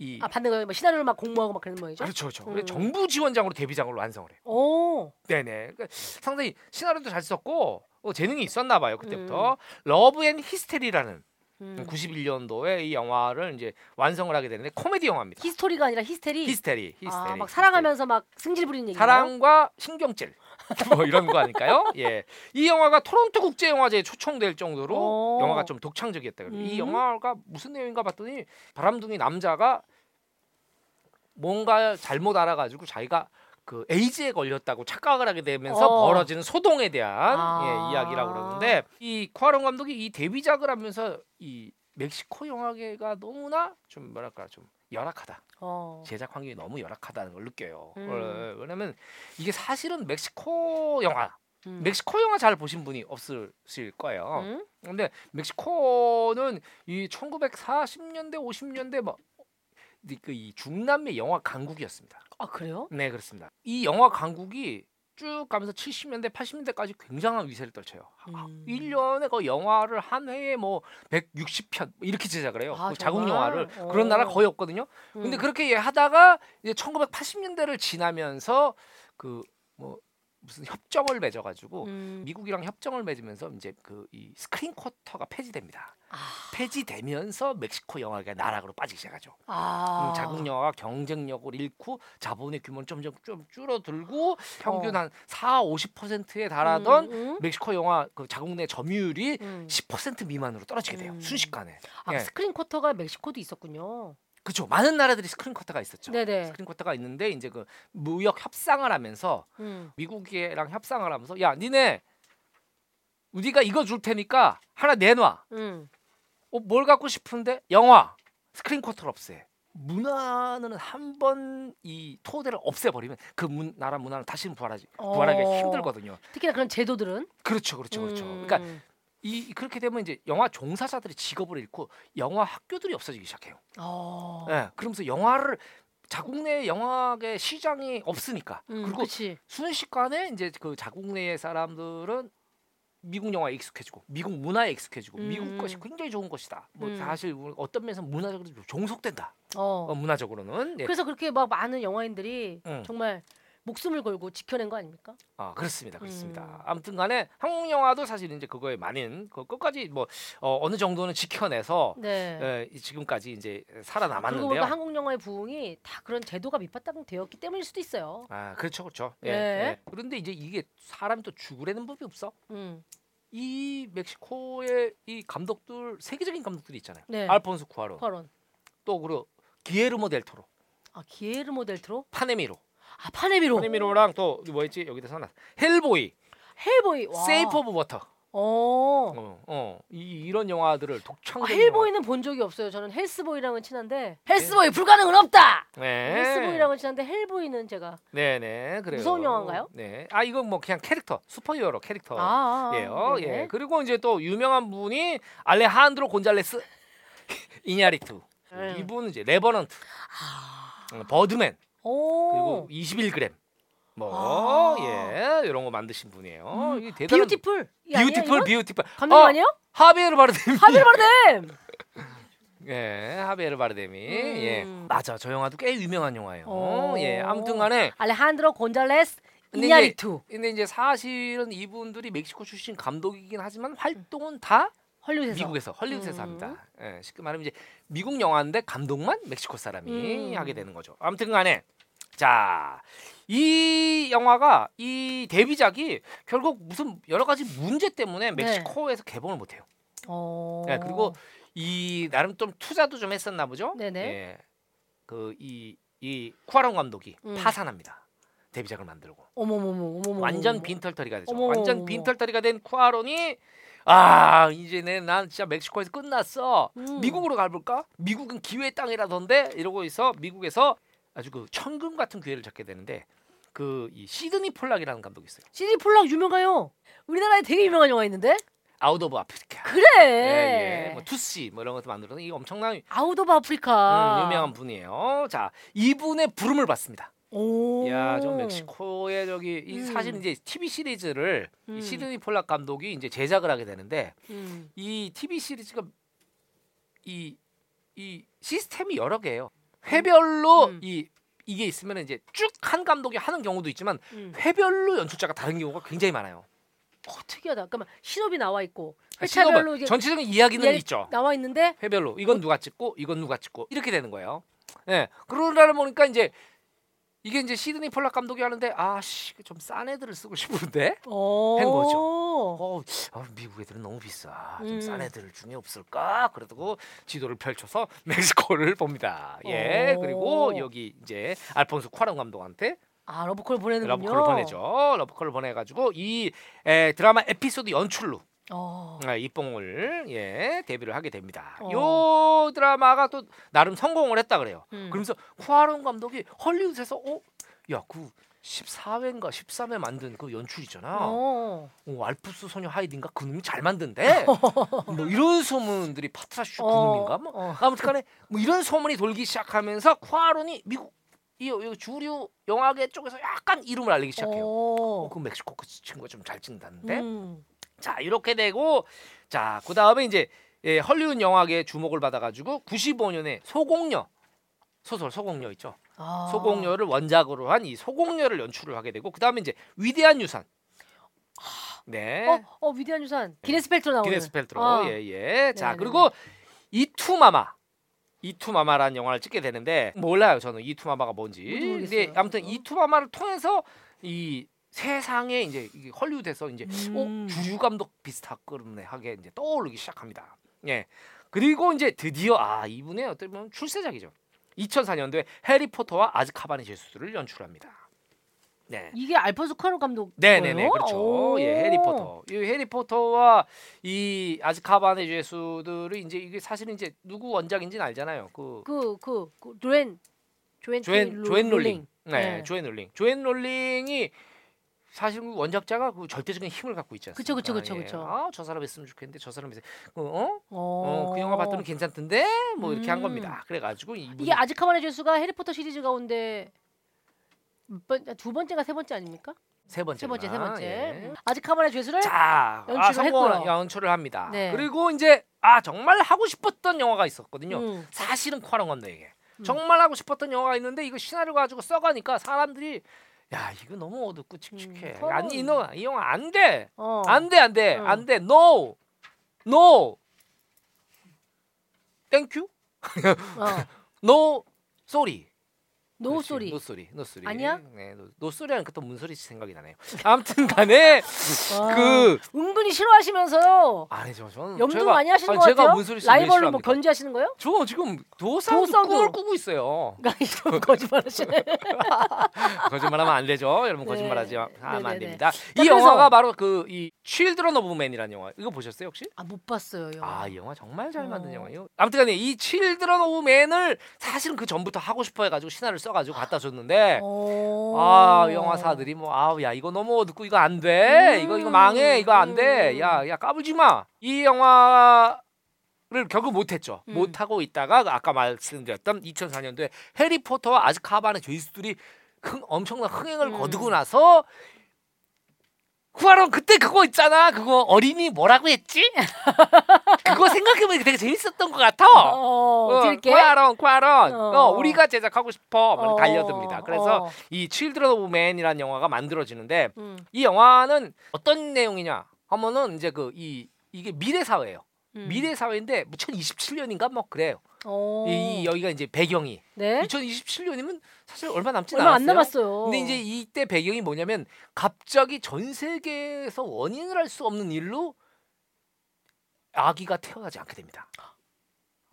이 아 받는 거예요. 뭐 시나리오를 막 공모하고 막 그런 모양이죠? 그렇죠 그렇죠 음. 그래서 정부 지원장으로 데뷔작을 완성을 해요 오. 네네. 그러니까 상당히 시나리오도 잘 썼고 어, 재능이 있었나 봐요 그때부터 Love and 히스테리라는 음. 91년도에 이 영화를 이제 완성을 하게 되는데 코미디 영화입니다. 히스토리가 아니라 히스테리. 히스테리, 히스테리. 아, 막 사랑하면서 막 승질 부리는 얘기. 사랑과 신경질 뭐 이런 거 아닐까요? 예, 이 영화가 토론토 국제 영화제에 초청될 정도로 오. 영화가 좀 독창적이었다. 그래요. 이 음. 영화가 무슨 내용인가 봤더니 바람둥이 남자가 뭔가 잘못 알아가지고 자기가 그 에이즈에 걸렸다고 착각을 하게 되면서 어. 벌어지는 소동에 대한 아. 예, 이야기라고 그러는데 이 쿠아론 감독이 이 데뷔작을 하면서 이 멕시코 영화계가 너무나 좀 뭐랄까 좀 열악하다. 어. 제작 환경이 너무 열악하다는 걸 느껴요. 음. 어, 왜냐면 이게 사실은 멕시코 영화, 음. 멕시코 영화 잘 보신 분이 없으실 거예요. 음? 근데 멕시코는 이 1940년대, 50년대 뭐그이 중남미 영화 강국이었습니다. 아 그래요? 네, 그렇습니다. 이 영화 강국이 쭉 가면서 70년대, 80년대까지 굉장한 위세를 떨쳐요. 음. 1년에 그 영화를 한 해에 뭐 160편 이렇게 제작을 해요. 아, 그 자국? 영화를 어. 그런 나라 거의 없거든요. 근데 음. 그렇게 하다가 이제 1980년대를 지나면서 그 뭐 무슨 협정을 맺어 가지고 음. 미국이랑 협정을 맺으면서 이제 그 이 스크린 쿼터가 폐지됩니다. 아. 폐지되면서 멕시코 영화가 나락으로 빠지기 시작하죠. 아. 음, 자국 영화가 경쟁력을 잃고 자본의 규모는 점점 좀 줄어들고 평균 어. 한 4, 50%에 달하던 음, 음. 멕시코 영화 그 자국 내 점유율이 음. 10% 미만으로 떨어지게 돼요. 음. 순식간에. 아 예. 스크린 쿼터가 멕시코도 있었군요. 그렇죠. 많은 나라들이 스크린 쿼터가 있었죠. 네네. 스크린 쿼터가 있는데 이제 그 무역 협상을 하면서 음. 미국이랑 협상을 하면서 야, 니네 우리가 이거 줄 테니까 하나 내놔. 음. 어, 뭘 갖고 싶은데? 영화. 스크린 쿼터를 없애. 문화는 한 번 이 토대를 없애버리면 그 문, 나라 문화는 다시는 부활하지 부활하기 어. 힘들거든요. 특히나 그런 제도들은 그렇죠, 그렇죠, 그렇죠. 음. 그러니까 이 그렇게 되면 이제 영화 종사자들이 직업을 잃고 영화 학교들이 없어지기 시작해요. 어. 예, 그러면서 영화를 자국 내 영화계 시장이 없으니까 음, 그리고 그치. 순식간에 이제 그 자국 내의 사람들은 미국 영화에 익숙해지고 미국 문화에 익숙해지고 음. 미국 것이 굉장히 좋은 것이다. 뭐 음. 사실 어떤 면에서 문화적으로 좀 종속된다. 어. 어, 문화적으로는 예. 그래서 그렇게 막 많은 영화인들이 음. 정말 목숨을 걸고 지켜낸 거 아닙니까? 아 그렇습니다, 그렇습니다. 음. 아무튼간에 한국 영화도 사실 이제 그거에 많은 그 끝까지 뭐 어, 어느 정도는 지켜내서 네. 예, 이 지금까지 이제 그리고 살아남았는데요. 보니까 한국 영화의 부흥이 다 그런 제도가 밑바탕되었기 때문일 수도 있어요. 아 그렇죠, 그렇죠. 예, 네. 예. 그런데 이제 이게 사람이 또 죽으라는 법이 없어. 음. 이 멕시코의 이 감독들 세계적인 감독들이 있잖아요. 네. 알폰소 쿠아론 쿼런. 또 그리고 기에르모 델 토로, 아 기에르모 델 트로? 판의 미로, 아 판의 미로. 판의 미로랑 또 뭐였지 여기다 써놨. Hellboy, Hellboy. 와. Shape of Water. 어. 어, 어, 이 이런 영화들을 아, 독창적인 Hellboy는 본 적이 없어요. 저는 헬스보이랑은 친한데 헬스보이 불가능은 없다. 네. 헬스보이랑은 친한데 Hellboy는 제가 네, 네, 그래요. 무서운 영화인가요? 네. 아 이건 뭐 그냥 캐릭터, 슈퍼히어로 캐릭터. 아, 아, 예요. 네네. 예. 그리고 이제 또 유명한 분이 알레한드로 곤잘레스 이냐리투. 음. 이분 이제 Revenant, 아. 어, Birdman, 오. 그리고 21g. 뭐 아. 예, 이런 거 만드신 분이에요. 음. 이게 대단한 Biutiful. 이 아니야, Biutiful 이거? Biutiful. 감독 어, 아니에요? 하비에르 바르데미. 하빌 바르뎀. 예, 하비에르. 예. 음. 맞아. 저 영화도 꽤 유명한 영화예요. 오. 예. 아무튼 간에 알레한드로 곤잘레스 근데 이냐리투. 근데 이제 사실은 이분들이 멕시코 출신 감독이긴 하지만 활동은 다 헐리우드에서. 미국에서 헐리우드에서 음. 합니다. 예, 쉽게 말하면 이제 미국 영화인데 감독만 멕시코 사람이 음. 하게 되는 거죠. 아무튼 간에 자. 이 영화가 이 데뷔작이 결국 무슨 여러 가지 문제 때문에 네. 멕시코에서 개봉을 못 해요. 어. 예, 그리고 이 나름 좀 투자도 좀 했었나 보죠. 네네. 예. 그이 이 쿠아론 감독이 음. 파산합니다. 데뷔작을 만들고 어머머머 어머머. 완전 빈털터리가 되죠. 어머, 완전. 빈털터리가 된 쿠아론이 아 이제 내난 진짜 멕시코에서 끝났어. 음. 미국으로 가볼까? 미국은 기회의 땅이라던데 이러고 있어. 미국에서 아주 그 천금 같은 기회를 잡게 되는데 그 이 시드니 폴락이라는 감독이 있어요. 시드니 폴락 유명해요. 우리나라에 되게 유명한 영화 있는데. Out of Africa. 그래. 예, 예. 뭐 Tootsie 뭐 이런 것도 만들어서 이 엄청난 Out of Africa. 음, 유명한 분이에요. 자, 이분의 부름을 받습니다. 오. 야, 좀 멕시코의 저기 이 음. 사실 이제 TV 시리즈를 음. 이 시드니 폴락 감독이 이제 제작을 하게 되는데 음. 이 TV 시리즈가 이 이 시스템이 여러 개예요. 회별로 음. 이 이게 있으면 이제 쭉 한 감독이 하는 경우도 있지만 음. 회별로 연출자가 다른 경우가 굉장히 많아요. 어, 특이하다. 잠깐만 신업이 나와 있고 아, 회차별로 이게 전체적인 이야기는 이야기- 있죠. 나와 있는데 회별로 이건 누가 찍고 이건 누가 찍고 이렇게 되는 거예요. 예. 그러다 보니까 이제 이게 이제 시드니 폴락 감독이 하는데 아씨 좀 싼 애들을 쓰고 싶은데 어. 한 거죠. 어, 어, 미국 애들은 너무 비싸. 좀싼 음. 애들 중에 없을까? 그러고 지도를 펼쳐서 멕시코를 봅니다. 예. 오. 그리고 여기 이제 알폰소 쿠아론 감독한테 아 러브콜 보내는군요. 러브콜을 보내죠. 러브콜을 보내가지고 이 에, 드라마 에피소드 연출로 어. 아, 입봉을 예 데뷔를 하게 됩니다. 어. 요 드라마가 또 나름 성공을 했다 그래요. 음. 그러면서 쿠아론 감독이 헐리우드에서 어, 야 그 14회인가 13회 만든 그 연출 있잖아. 어. 어, 알프스 소녀 하이딘가 그놈이 잘 만든대. 뭐 이런 소문들이 파트라슈 그놈인가 뭐 어. 아무튼간에 뭐 이런 소문이 돌기 시작하면서 쿠아론이 미국 이, 이 주류 영화계 쪽에서 약간 이름을 알리기 시작해요. 어, 어. 그 멕시코 그 친구가 좀 잘 찍는다는데. 음. 자 이렇게 되고 자 그 다음에 이제 예, 헐리우드 영화계의 주목을 받아가지고 95년에 소공녀 소설 소공녀 있죠. 아. 소공녀를 원작으로 한 이 소공녀를 연출을 하게 되고 그 다음에 이제 위대한 유산. 네. 어, 어 위대한 유산 기네스 펠트로 나오는. 기네스 펠트로 아. 예 예. 자 네네네. 그리고 이투마마 이투마마라는 영화를 찍게 되는데 몰라요 저는 이투마마가 뭔지. 근데 아무튼 어. 이투마마를 통해서 이 세상에 이제 이게 헐리우드에서 이제 음. 어, 주류 감독 비슷하게 이제 떠오르기 시작합니다. 예. 그리고 이제 드디어 아 이분의 어떻게 보면 출세작이죠. 2004년도에 해리포터와 아즈카반의 죄수들을 연출합니다. 네. 이게 알폰소 쿠아론 감독. 네네네? 그렇죠. 오. 예 해리포터. 이 해리포터와 이 아즈카반의 죄수들이 이제 이게 사실은 이제 누구 원작인지는 알잖아요. 그 그, 그, 그 조엔 조엔 조엔 로- 조엔 롤링. 네, 네. 조엔 롤링. 조엔 롤링이 사실 그 원작자가 그 절대적인 힘을 갖고 있지 않습니까? 그쵸, 그쵸, 그쵸, 그쵸. 아, 저 사람 했으면 좋겠는데 저 사람 했 어? 어? 어. 어, 그 영화 봤더니 괜찮던데 뭐 이렇게 한 음. 겁니다. 그래가지고 이분이 이게 아즈카반의 죄수가 해리포터 시리즈 가운데 몇 번, 두 번째가 세 번째 아닙니까? 세 번째 세 번째, 세 번째. 예. 아즈카반의 죄수를 자, 연출을 아, 성공 했고요. 연출을 합니다. 네. 그리고 이제 아 정말 하고 싶었던 영화가 있었거든요. 음. 사실은 쿠아론 감독에게 음. 정말 하고 싶었던 영화가 있는데 이거 시나리오 가지고 써가니까 사람들이 야 이거 너무 어둡고 칙칙해. 음, 안, 이, 영화, 이 영화 안 돼. 어. 안 돼, 안 돼, 어. 안 돼. No, no. thank you? 어. No, sorry. no 그렇지, sorry. No sorry. No sorry. 아니야? 네, no, no sorry 하니까 또 문소리 생각이 나네요. 아무튼 간에 와. 그 은근히 싫어하시면서요. 아니죠. 저는 염두 제가- 많이 하시는 아니, 것 제가 같아요. 문소리 라이벌로 뭐? 견제하시는 거예요? 저 지금 도사우드 도사우드. 꿈을 꾸고 있어요. 좀 거짓말하시네. 거짓말하면 안 되죠. 여러분 네. 거짓말하지 마- 하면 안 네네네. 됩니다. 자, 이 그래서- 영화가 바로 그이 칠드런 오브 맨이라는 영화. 이거 보셨어요 혹시? 아못 봤어요. 영화. 아, 이 영화 정말 잘 만든 어. 영화예요. 아무튼간에 이 칠드런 오브 맨을 사실은 그 전부터 하고 싶어 해가지고 시나리오를 써가지고 갖다 줬는데 오. 아 영화사들이 뭐 아우 야 이거 너무 어둡고 이거 안 돼. 이거 이거 망해. 이거 안 돼. 음. 야야 까불지 마. 이 영화 를 결국 못했죠. 음. 못하고 있다가 아까 말씀드렸던 2004년도에 해리포터와 아즈카반의 죄수들이 흥, 엄청난 흥행을 음. 거두고 나서 쿠아론 그때 그거 있잖아. 그거 어린이 뭐라고 했지? 그거 생각해보니까 되게 재밌었던 것 같아. 어, 어, 들게. 쿠아론, 쿠아론. 어. 어, 우리가 제작하고 싶어. 어, 달려듭니다. 그래서 어. 이 칠드런 오브 맨이라는 영화가 만들어지는데 음, 이 영화는 어떤 내용이냐 하면은 이제 그 이 이게 미래 사회예요. 음. 미래 사회인데 2027년인가 뭐 그래요. 어. 이, 이 여기가 이제 배경이 네. 2027년이면 사실 얼마 남지 얼마 않았어요. 안 남았어요. 근데 이제 이때 배경이 뭐냐면 갑자기 전 세계에서 원인을 알 수 없는 일로 아기가 태어나지 않게 됩니다.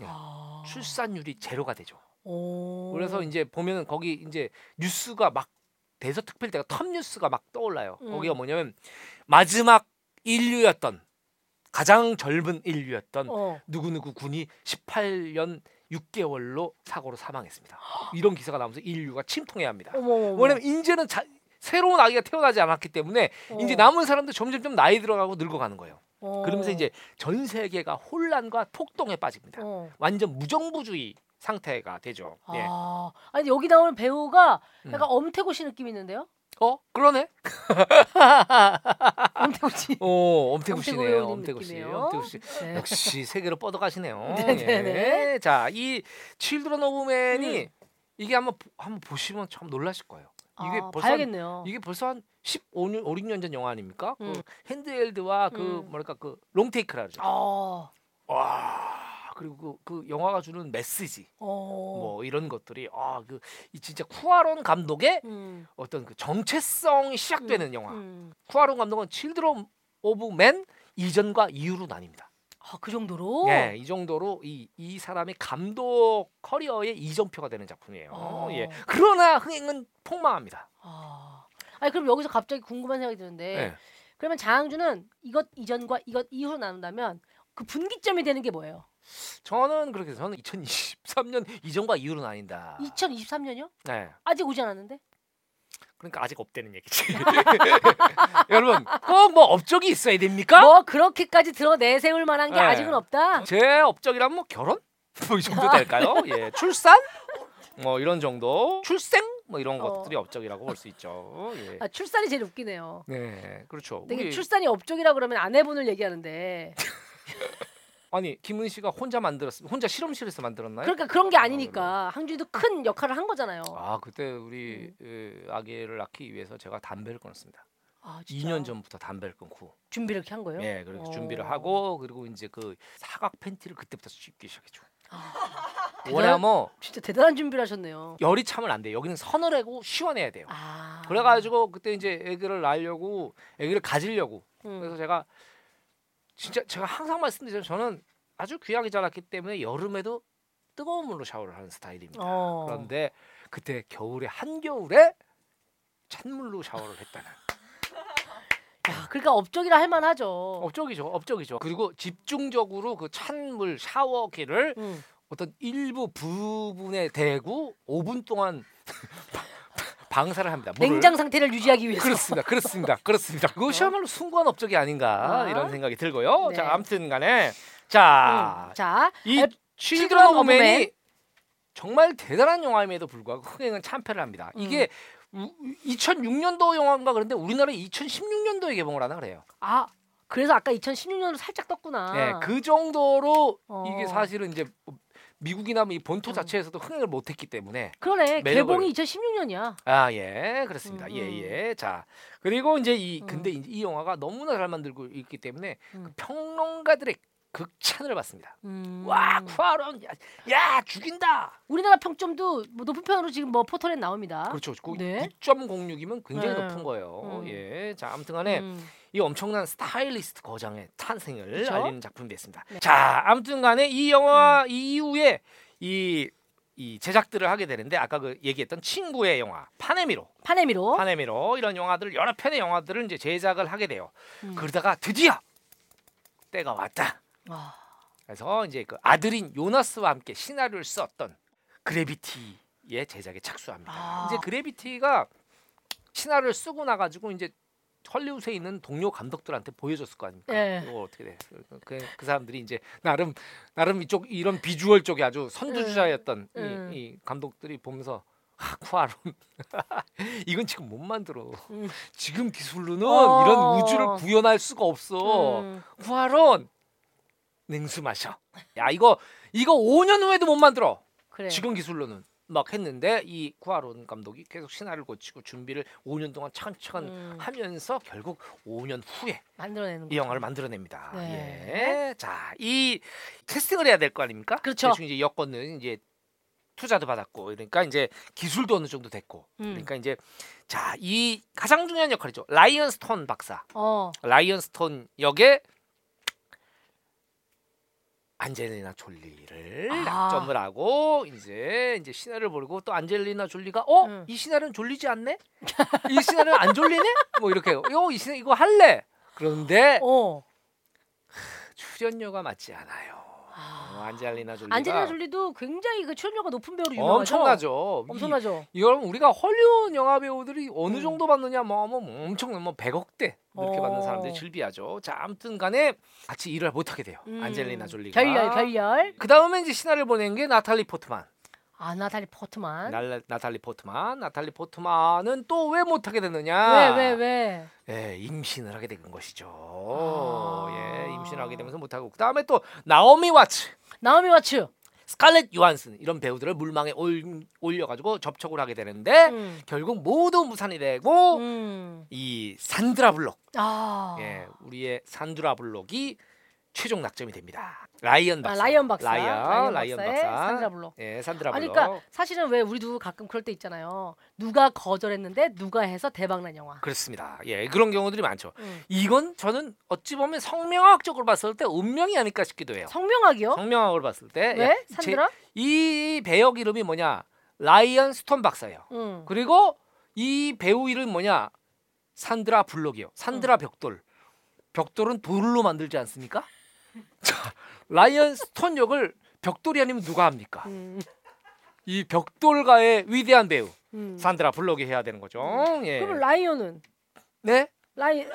아. 출산율이 제로가 되죠. 오. 그래서 이제 보면은 거기 이제 뉴스가 막 대서특필 때가 톱 뉴스가 막 떠올라요. 음. 거기가 뭐냐면 마지막 인류였던 가장 젊은 인류였던 어. 누구누구 군이 18년 6개월로 사고로 사망했습니다. 이런 기사가 나오면서 인류가 침통해야 합니다. 어머. 왜냐면 이제는 자, 새로운 아기가 태어나지 않았기 때문에 이제 남은 사람들 점점 점 나이 들어가고 늙어가는 거예요. 어. 그러면서 이제 전 세계가 혼란과 폭동에 빠집니다. 어. 완전 무정부주의 상태가 되죠. 예. 아. 아니 여기 나오는 배우가 음. 약간 엄태고 씨 느낌 있는데요? 어 그러네. 엄태구 씨. 오 엄태구 엄태구 씨네요. 엄태구 씨. 엄태구 씨. 네. 역시 세계로 뻗어가시네요. 네네네. 예. 자 이 칠드런 오브 맨이 음. 이게 한번 보- 한번 보시면 참 놀라실 거예요. 이게 아, 벌써 봐야겠네요. 이게 벌써 한 15년 5, 6년 전 영화 아닙니까? 음. 그 handheld와 그 음. 뭐랄까 그 롱테이크라 그러죠. 어. 와. 그리고 그, 그 영화가 주는 메시지 어. 뭐 이런 것들이 아그 진짜 쿠아론 감독의 음. 어떤 그 정체성이 시작되는 영화. 음. 쿠아론 감독은 칠드런 오브 맨 이전과 이후로 나뉩니다. 아, 그 정도로? 예, 이 정도로 이, 이 사람의 감독 커리어의 이정표가 되는 작품이에요. 어. 예. 그러나 흥행은 폭망합니다. 아. 아니 그럼 여기서 갑자기 궁금한 생각이 드는데 예. 그러면 장항준은 이것 이전과 이것 이후로 나눈다면 그 분기점이 되는 게 뭐예요? 저는 그렇게 저는 2023년 이전과 이후로 나뉜다. 2023년이요? 네. 아직 오지 않았는데? 그러니까 아직 없다는 얘기지. 여러분, 꼭 뭐 업적이 있어야 됩니까? 뭐 그렇게까지 드러 내세울 만한 게 네. 아직은 없다. 제 업적이란 뭐 결혼? 뭐 이 정도 될까요? 예, 출산? 뭐 이런 정도. 출생? 뭐 이런 어. 것들이 업적이라고 볼 수 있죠. 예. 아, 출산이 제일 웃기네요. 네, 그렇죠. 되게 우리- 출산이 업적이라 그러면 아내분을 얘기하는데 아니 김은 씨가 혼자 만들었, 혼자 실험실에서 만들었나요? 그러니까 그런 게 아니니까 항준이도 큰 역할을 한 거잖아요. 아 그때 우리 음. 에, 아기를 낳기 위해서 제가 담배를 끊었습니다. 아, 진짜? 2년 전부터 담배를 끊고, 준비를 이렇게 한 거예요? 예, 그렇게 어. 준비를 하고 그리고 이제 그 사각 팬티를 그때부터 입기 시작했죠. 아, 왜냐면 진짜 대단한 준비를 하셨네요. 열이 차면 안 돼. 요 여기는 서늘하고 시원해야 돼요. 아. 그래가지고 그때 이제 아기를 낳으려고 아기를 가지려고 음. 그래서 제가 진짜 제가 항상 말씀드리죠. 저는 아주 귀하게 자랐기 때문에 여름에도 뜨거운 물로 샤워를 하는 스타일입니다. 어. 그런데 그때 겨울에 한겨울에 찬물로 샤워를 했다는 야, 그러니까 업적이라 할 만하죠. 업적이죠, 업적이죠. 그리고 집중적으로 그 찬물 샤워기를 음. 어떤 일부 부분에 대고 5분 동안 방사를 합니다. 물을. 냉장 상태를 유지하기 위해서. 그렇습니다, 그렇습니다, 그렇습니다. 그것이야말로 숭고한 업적이 아닌가 아. 이런 생각이 들고요. 네. 자, 아무튼 간에 자, 음. 자, 이 앱- 칠드런 칠드런 오브 오브 맨. 맨이 정말 대단한 영화임에도 불구하고 흥행은 참패를 합니다. 음. 이게 2006년도 영화인가 그런데 우리나라에 2016년도에 개봉을 하나 그래요. 아, 그래서 아까 2016년으로 살짝 떴구나. 네, 그 정도로 어. 이게 사실은 이제 미국이나 뭐이 본토 음. 자체에서도 흥행을 못했기 때문에 그러네. 매력을- 개봉이 2016년이야. 아 예 그렇습니다 음, 예 예 자 그리고 이제 이 음. 근데 이, 이 영화가 너무나 잘 만들고 있기 때문에 음. 그 평론가들의 극찬을 받습니다 음. 와 쿠아론 야, 야 죽인다 우리나라 평점도 뭐 높은 편으로 지금 뭐 포털에 나옵니다. 그렇죠 그 네. 9.06이면 굉장히 네. 높은 거예요 음. 예 자 아무튼간에 음. 이 엄청난 스타일리스트 거장의 탄생을 그쵸? 알리는 작품이 됐습니다 네. 자 아무튼간에 이 영화 이후에 이 이 제작들을 하게 되는데 아까 그 얘기했던 친구의 영화 파네미로 파네미로. 파네미로 이런 영화들을 여러 편의 영화들을 이제 제작을 하게 돼요. 음. 그러다가 드디어 때가 왔다. 아, 그래서 이제 그 아들인 요나스와 함께 시나리오를 썼던 그래비티의 제작에 착수합니다. 아. 이제 그래비티가 시나리오를 쓰고 나가지고 이제 헐리우드에 있는 동료 감독들한테 보여줬을 거 아닙니까? 예. 이거 어떻게 돼? 그, 그 사람들이 이제 나름 나름 이쪽 이런 비주얼 쪽에 아주 선두주자였던 음. 이, 이 감독들이 보면서 아, 쿠아론 이건 지금 못 만들어. 음. 지금 기술로는 어. 이런 우주를 구현할 수가 없어. 음. 쿠아론 냉수 마셔. 야 이거 이거 5년 후에도 못 만들어. 그래. 지금 기술로는 막 했는데 이 쿠아론 감독이 계속 신화를 고치고 준비를 5년 동안 차근차근 음. 하면서 결국 5년 후에 만들어내는 이 거죠. 영화를 만들어냅니다. 네. 예. 자, 이 캐스팅을 해야 될 거 아닙니까? 그렇죠. 대충 이제 여건은 이제 투자도 받았고 그러니까 이제 기술도 어느 정도 됐고 음. 그러니까 이제 자, 이 가장 중요한 역할이죠. 라이언 스톤 박사. 어. 라이언 스톤 역에 안젤리나 졸리를 아. 낙점을 하고 이제 이제 시나리오를 보고 또 안젤리나 졸리가 어? 응. 이 시나리오는 졸리지 않네? 이 시나리오 안 졸리네? 뭐 이렇게 요이 시나 이거 할래. 그런데 어. 출연료가 맞지 않아요. 어, 아. 안젤리나 졸리가 안젤리나 졸리도 굉장히 그 출연료가 높은 배우로 유명하죠. 엄청나죠. 이- 엄청나죠. 여러분 우리가 헐리우드 영화 배우들이 어느 음. 정도 받느냐 뭐, 뭐 엄청 뭐 100억대 이렇게 어. 받는 사람들이 즐비하죠. 자 아무튼 간에 같이 일을 못 하게 돼요. 음. 안젤리나 졸리가. 결렬 결렬. 그 다음에 이제 신화를 보낸 게 나탈리 포트만. 아 나탈리 포트만. 날, 나탈리 포트만. 나탈리 포트만은 또 왜 못하게 됐느냐? 왜왜 왜? 예, 임신을 하게 된 것이죠. 아. 예, 임신을 하게 되면서 못하고. 그 다음에 또 나오미 와츠. 나오미 와츠. 스칼렛 요한슨 이런 배우들을 물망에 올, 올려가지고 접촉을 하게 되는데 음. 결국 모두 무산이 되고 음. 이 산드라 블록 아. 예, 우리의 산드라 블록이 최종 낙점이 됩니다. 라이언 아, 박사. 라이언 박사. 라이언, 라이언 박사. 산드라 블록. 예, 산드라 아니 블록. 그러니까 사실은 왜 우리도 가끔 그럴 때 있잖아요. 누가 거절했는데 누가 해서 대박난 영화. 그렇습니다. 예, 그런 경우들이 많죠. 음. 이건 저는 어찌 보면 성명학적으로 봤을 때 운명이 아닐까 싶기도 해요. 성명학이요? 성명학으로 봤을 때 왜? 예, 산드라? 제- 이 배역 이름이 뭐냐? 라이언 스톤 박사예요. 응. 그리고 이 배우 이름 뭐냐? 산드라 블록이요. 산드라 벽돌. 벽돌은 돌로 만들지 않습니까? 자, 라이언 스톤 역을 벽돌이 아니면 누가 합니까? 음. 이 벽돌가의 위대한 배우 음. 산드라 블록이 해야 되는 거죠. 예. 그럼 라이언은 네? 라이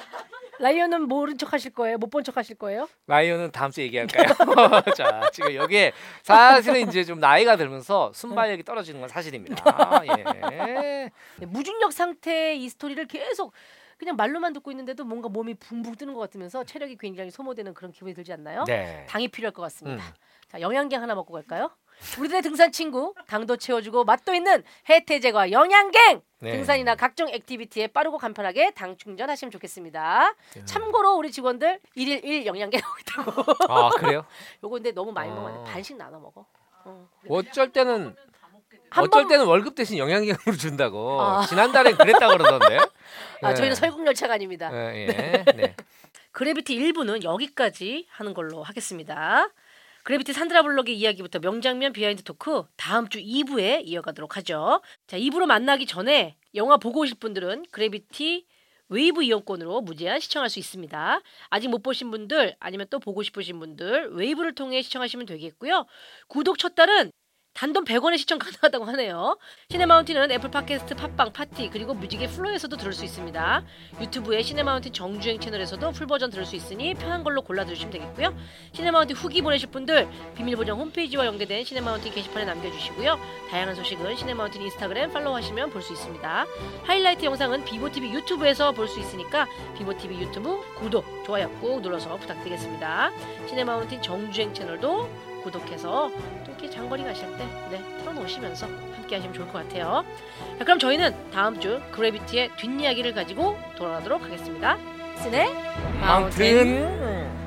라이언은 모른 척 하실 거예요? 못 본 척 하실 거예요? 라이언은 다음 주에 얘기할까요? 자, 지금 여기에 사실은 이제 좀 나이가 들면서 순발력이 떨어지는 건 사실입니다. 예. 네, 무중력 상태의 이 스토리를 계속 그냥 말로만 듣고 있는데도 뭔가 몸이 붕붕 뜨는 것 같으면서 체력이 굉장히 소모되는 그런 기분이 들지 않나요? 네. 당이 필요할 것 같습니다. 음. 자, 영양갱 하나 먹고 갈까요? 우리들의 등산 친구, 당도 채워주고 맛도 있는 해태제과 영양갱! 네. 등산이나 각종 액티비티에 빠르고 간편하게 당 충전하시면 좋겠습니다. 네. 참고로 우리 직원들 일일 일 영양갱 하고 있다고. 아, 그래요? 요거 근데 너무 많이 어. 먹으면 반씩 나눠 먹어. 어. 어쩔 때는 한 어쩔 번- 때는 월급 대신 영양갱으로 준다고. 아. 지난달엔 그랬다 그러던데. 아, 네. 저희는 설국열차가 아닙니다. 예, 예. 네. 그래비티 1부는 여기까지 하는 걸로 하겠습니다. 그래비티 산드라 블록의 이야기부터 명장면 behind talk 다음 주 2부에 이어가도록 하죠. 자, 2부로 만나기 전에 영화 보고 오실 분들은 그래비티 웨이브 이용권으로 무제한 시청할 수 있습니다. 아직 못 보신 분들 아니면 또 보고 싶으신 분들 웨이브를 통해 시청하시면 되겠고요. 구독 첫 달은 단돈 100원에 시청 가능하다고 하네요. 시네마운틴은 애플 팟캐스트, 팟빵, 팟티 그리고 뮤직의 플로에서도 들을 수 있습니다. 유튜브의 시네마운틴 정주행 채널에서도 풀 버전 들을 수 있으니 편한 걸로 골라 들으시면 되겠고요. 시네마운틴 후기 보내실 분들 비밀 보장 홈페이지와 연계된 시네마운틴 게시판에 남겨주시고요. 다양한 소식은 시네마운틴 인스타그램 팔로우하시면 볼 수 있습니다. 하이라이트 영상은 비보TV 유튜브에서 볼 수 있으니까 비보TV 유튜브 구독, 좋아요 꾹 눌러서 부탁드리겠습니다. 시네마운틴 정주행 채널도 구독해서 또 이렇게 장거리 가실 때 네, 틀어놓으시면서 함께 하시면 좋을 것 같아요. 자, 그럼 저희는 다음 주 그래비티의 뒷이야기를 가지고 돌아가도록 하겠습니다. 스네 마운틴. 음.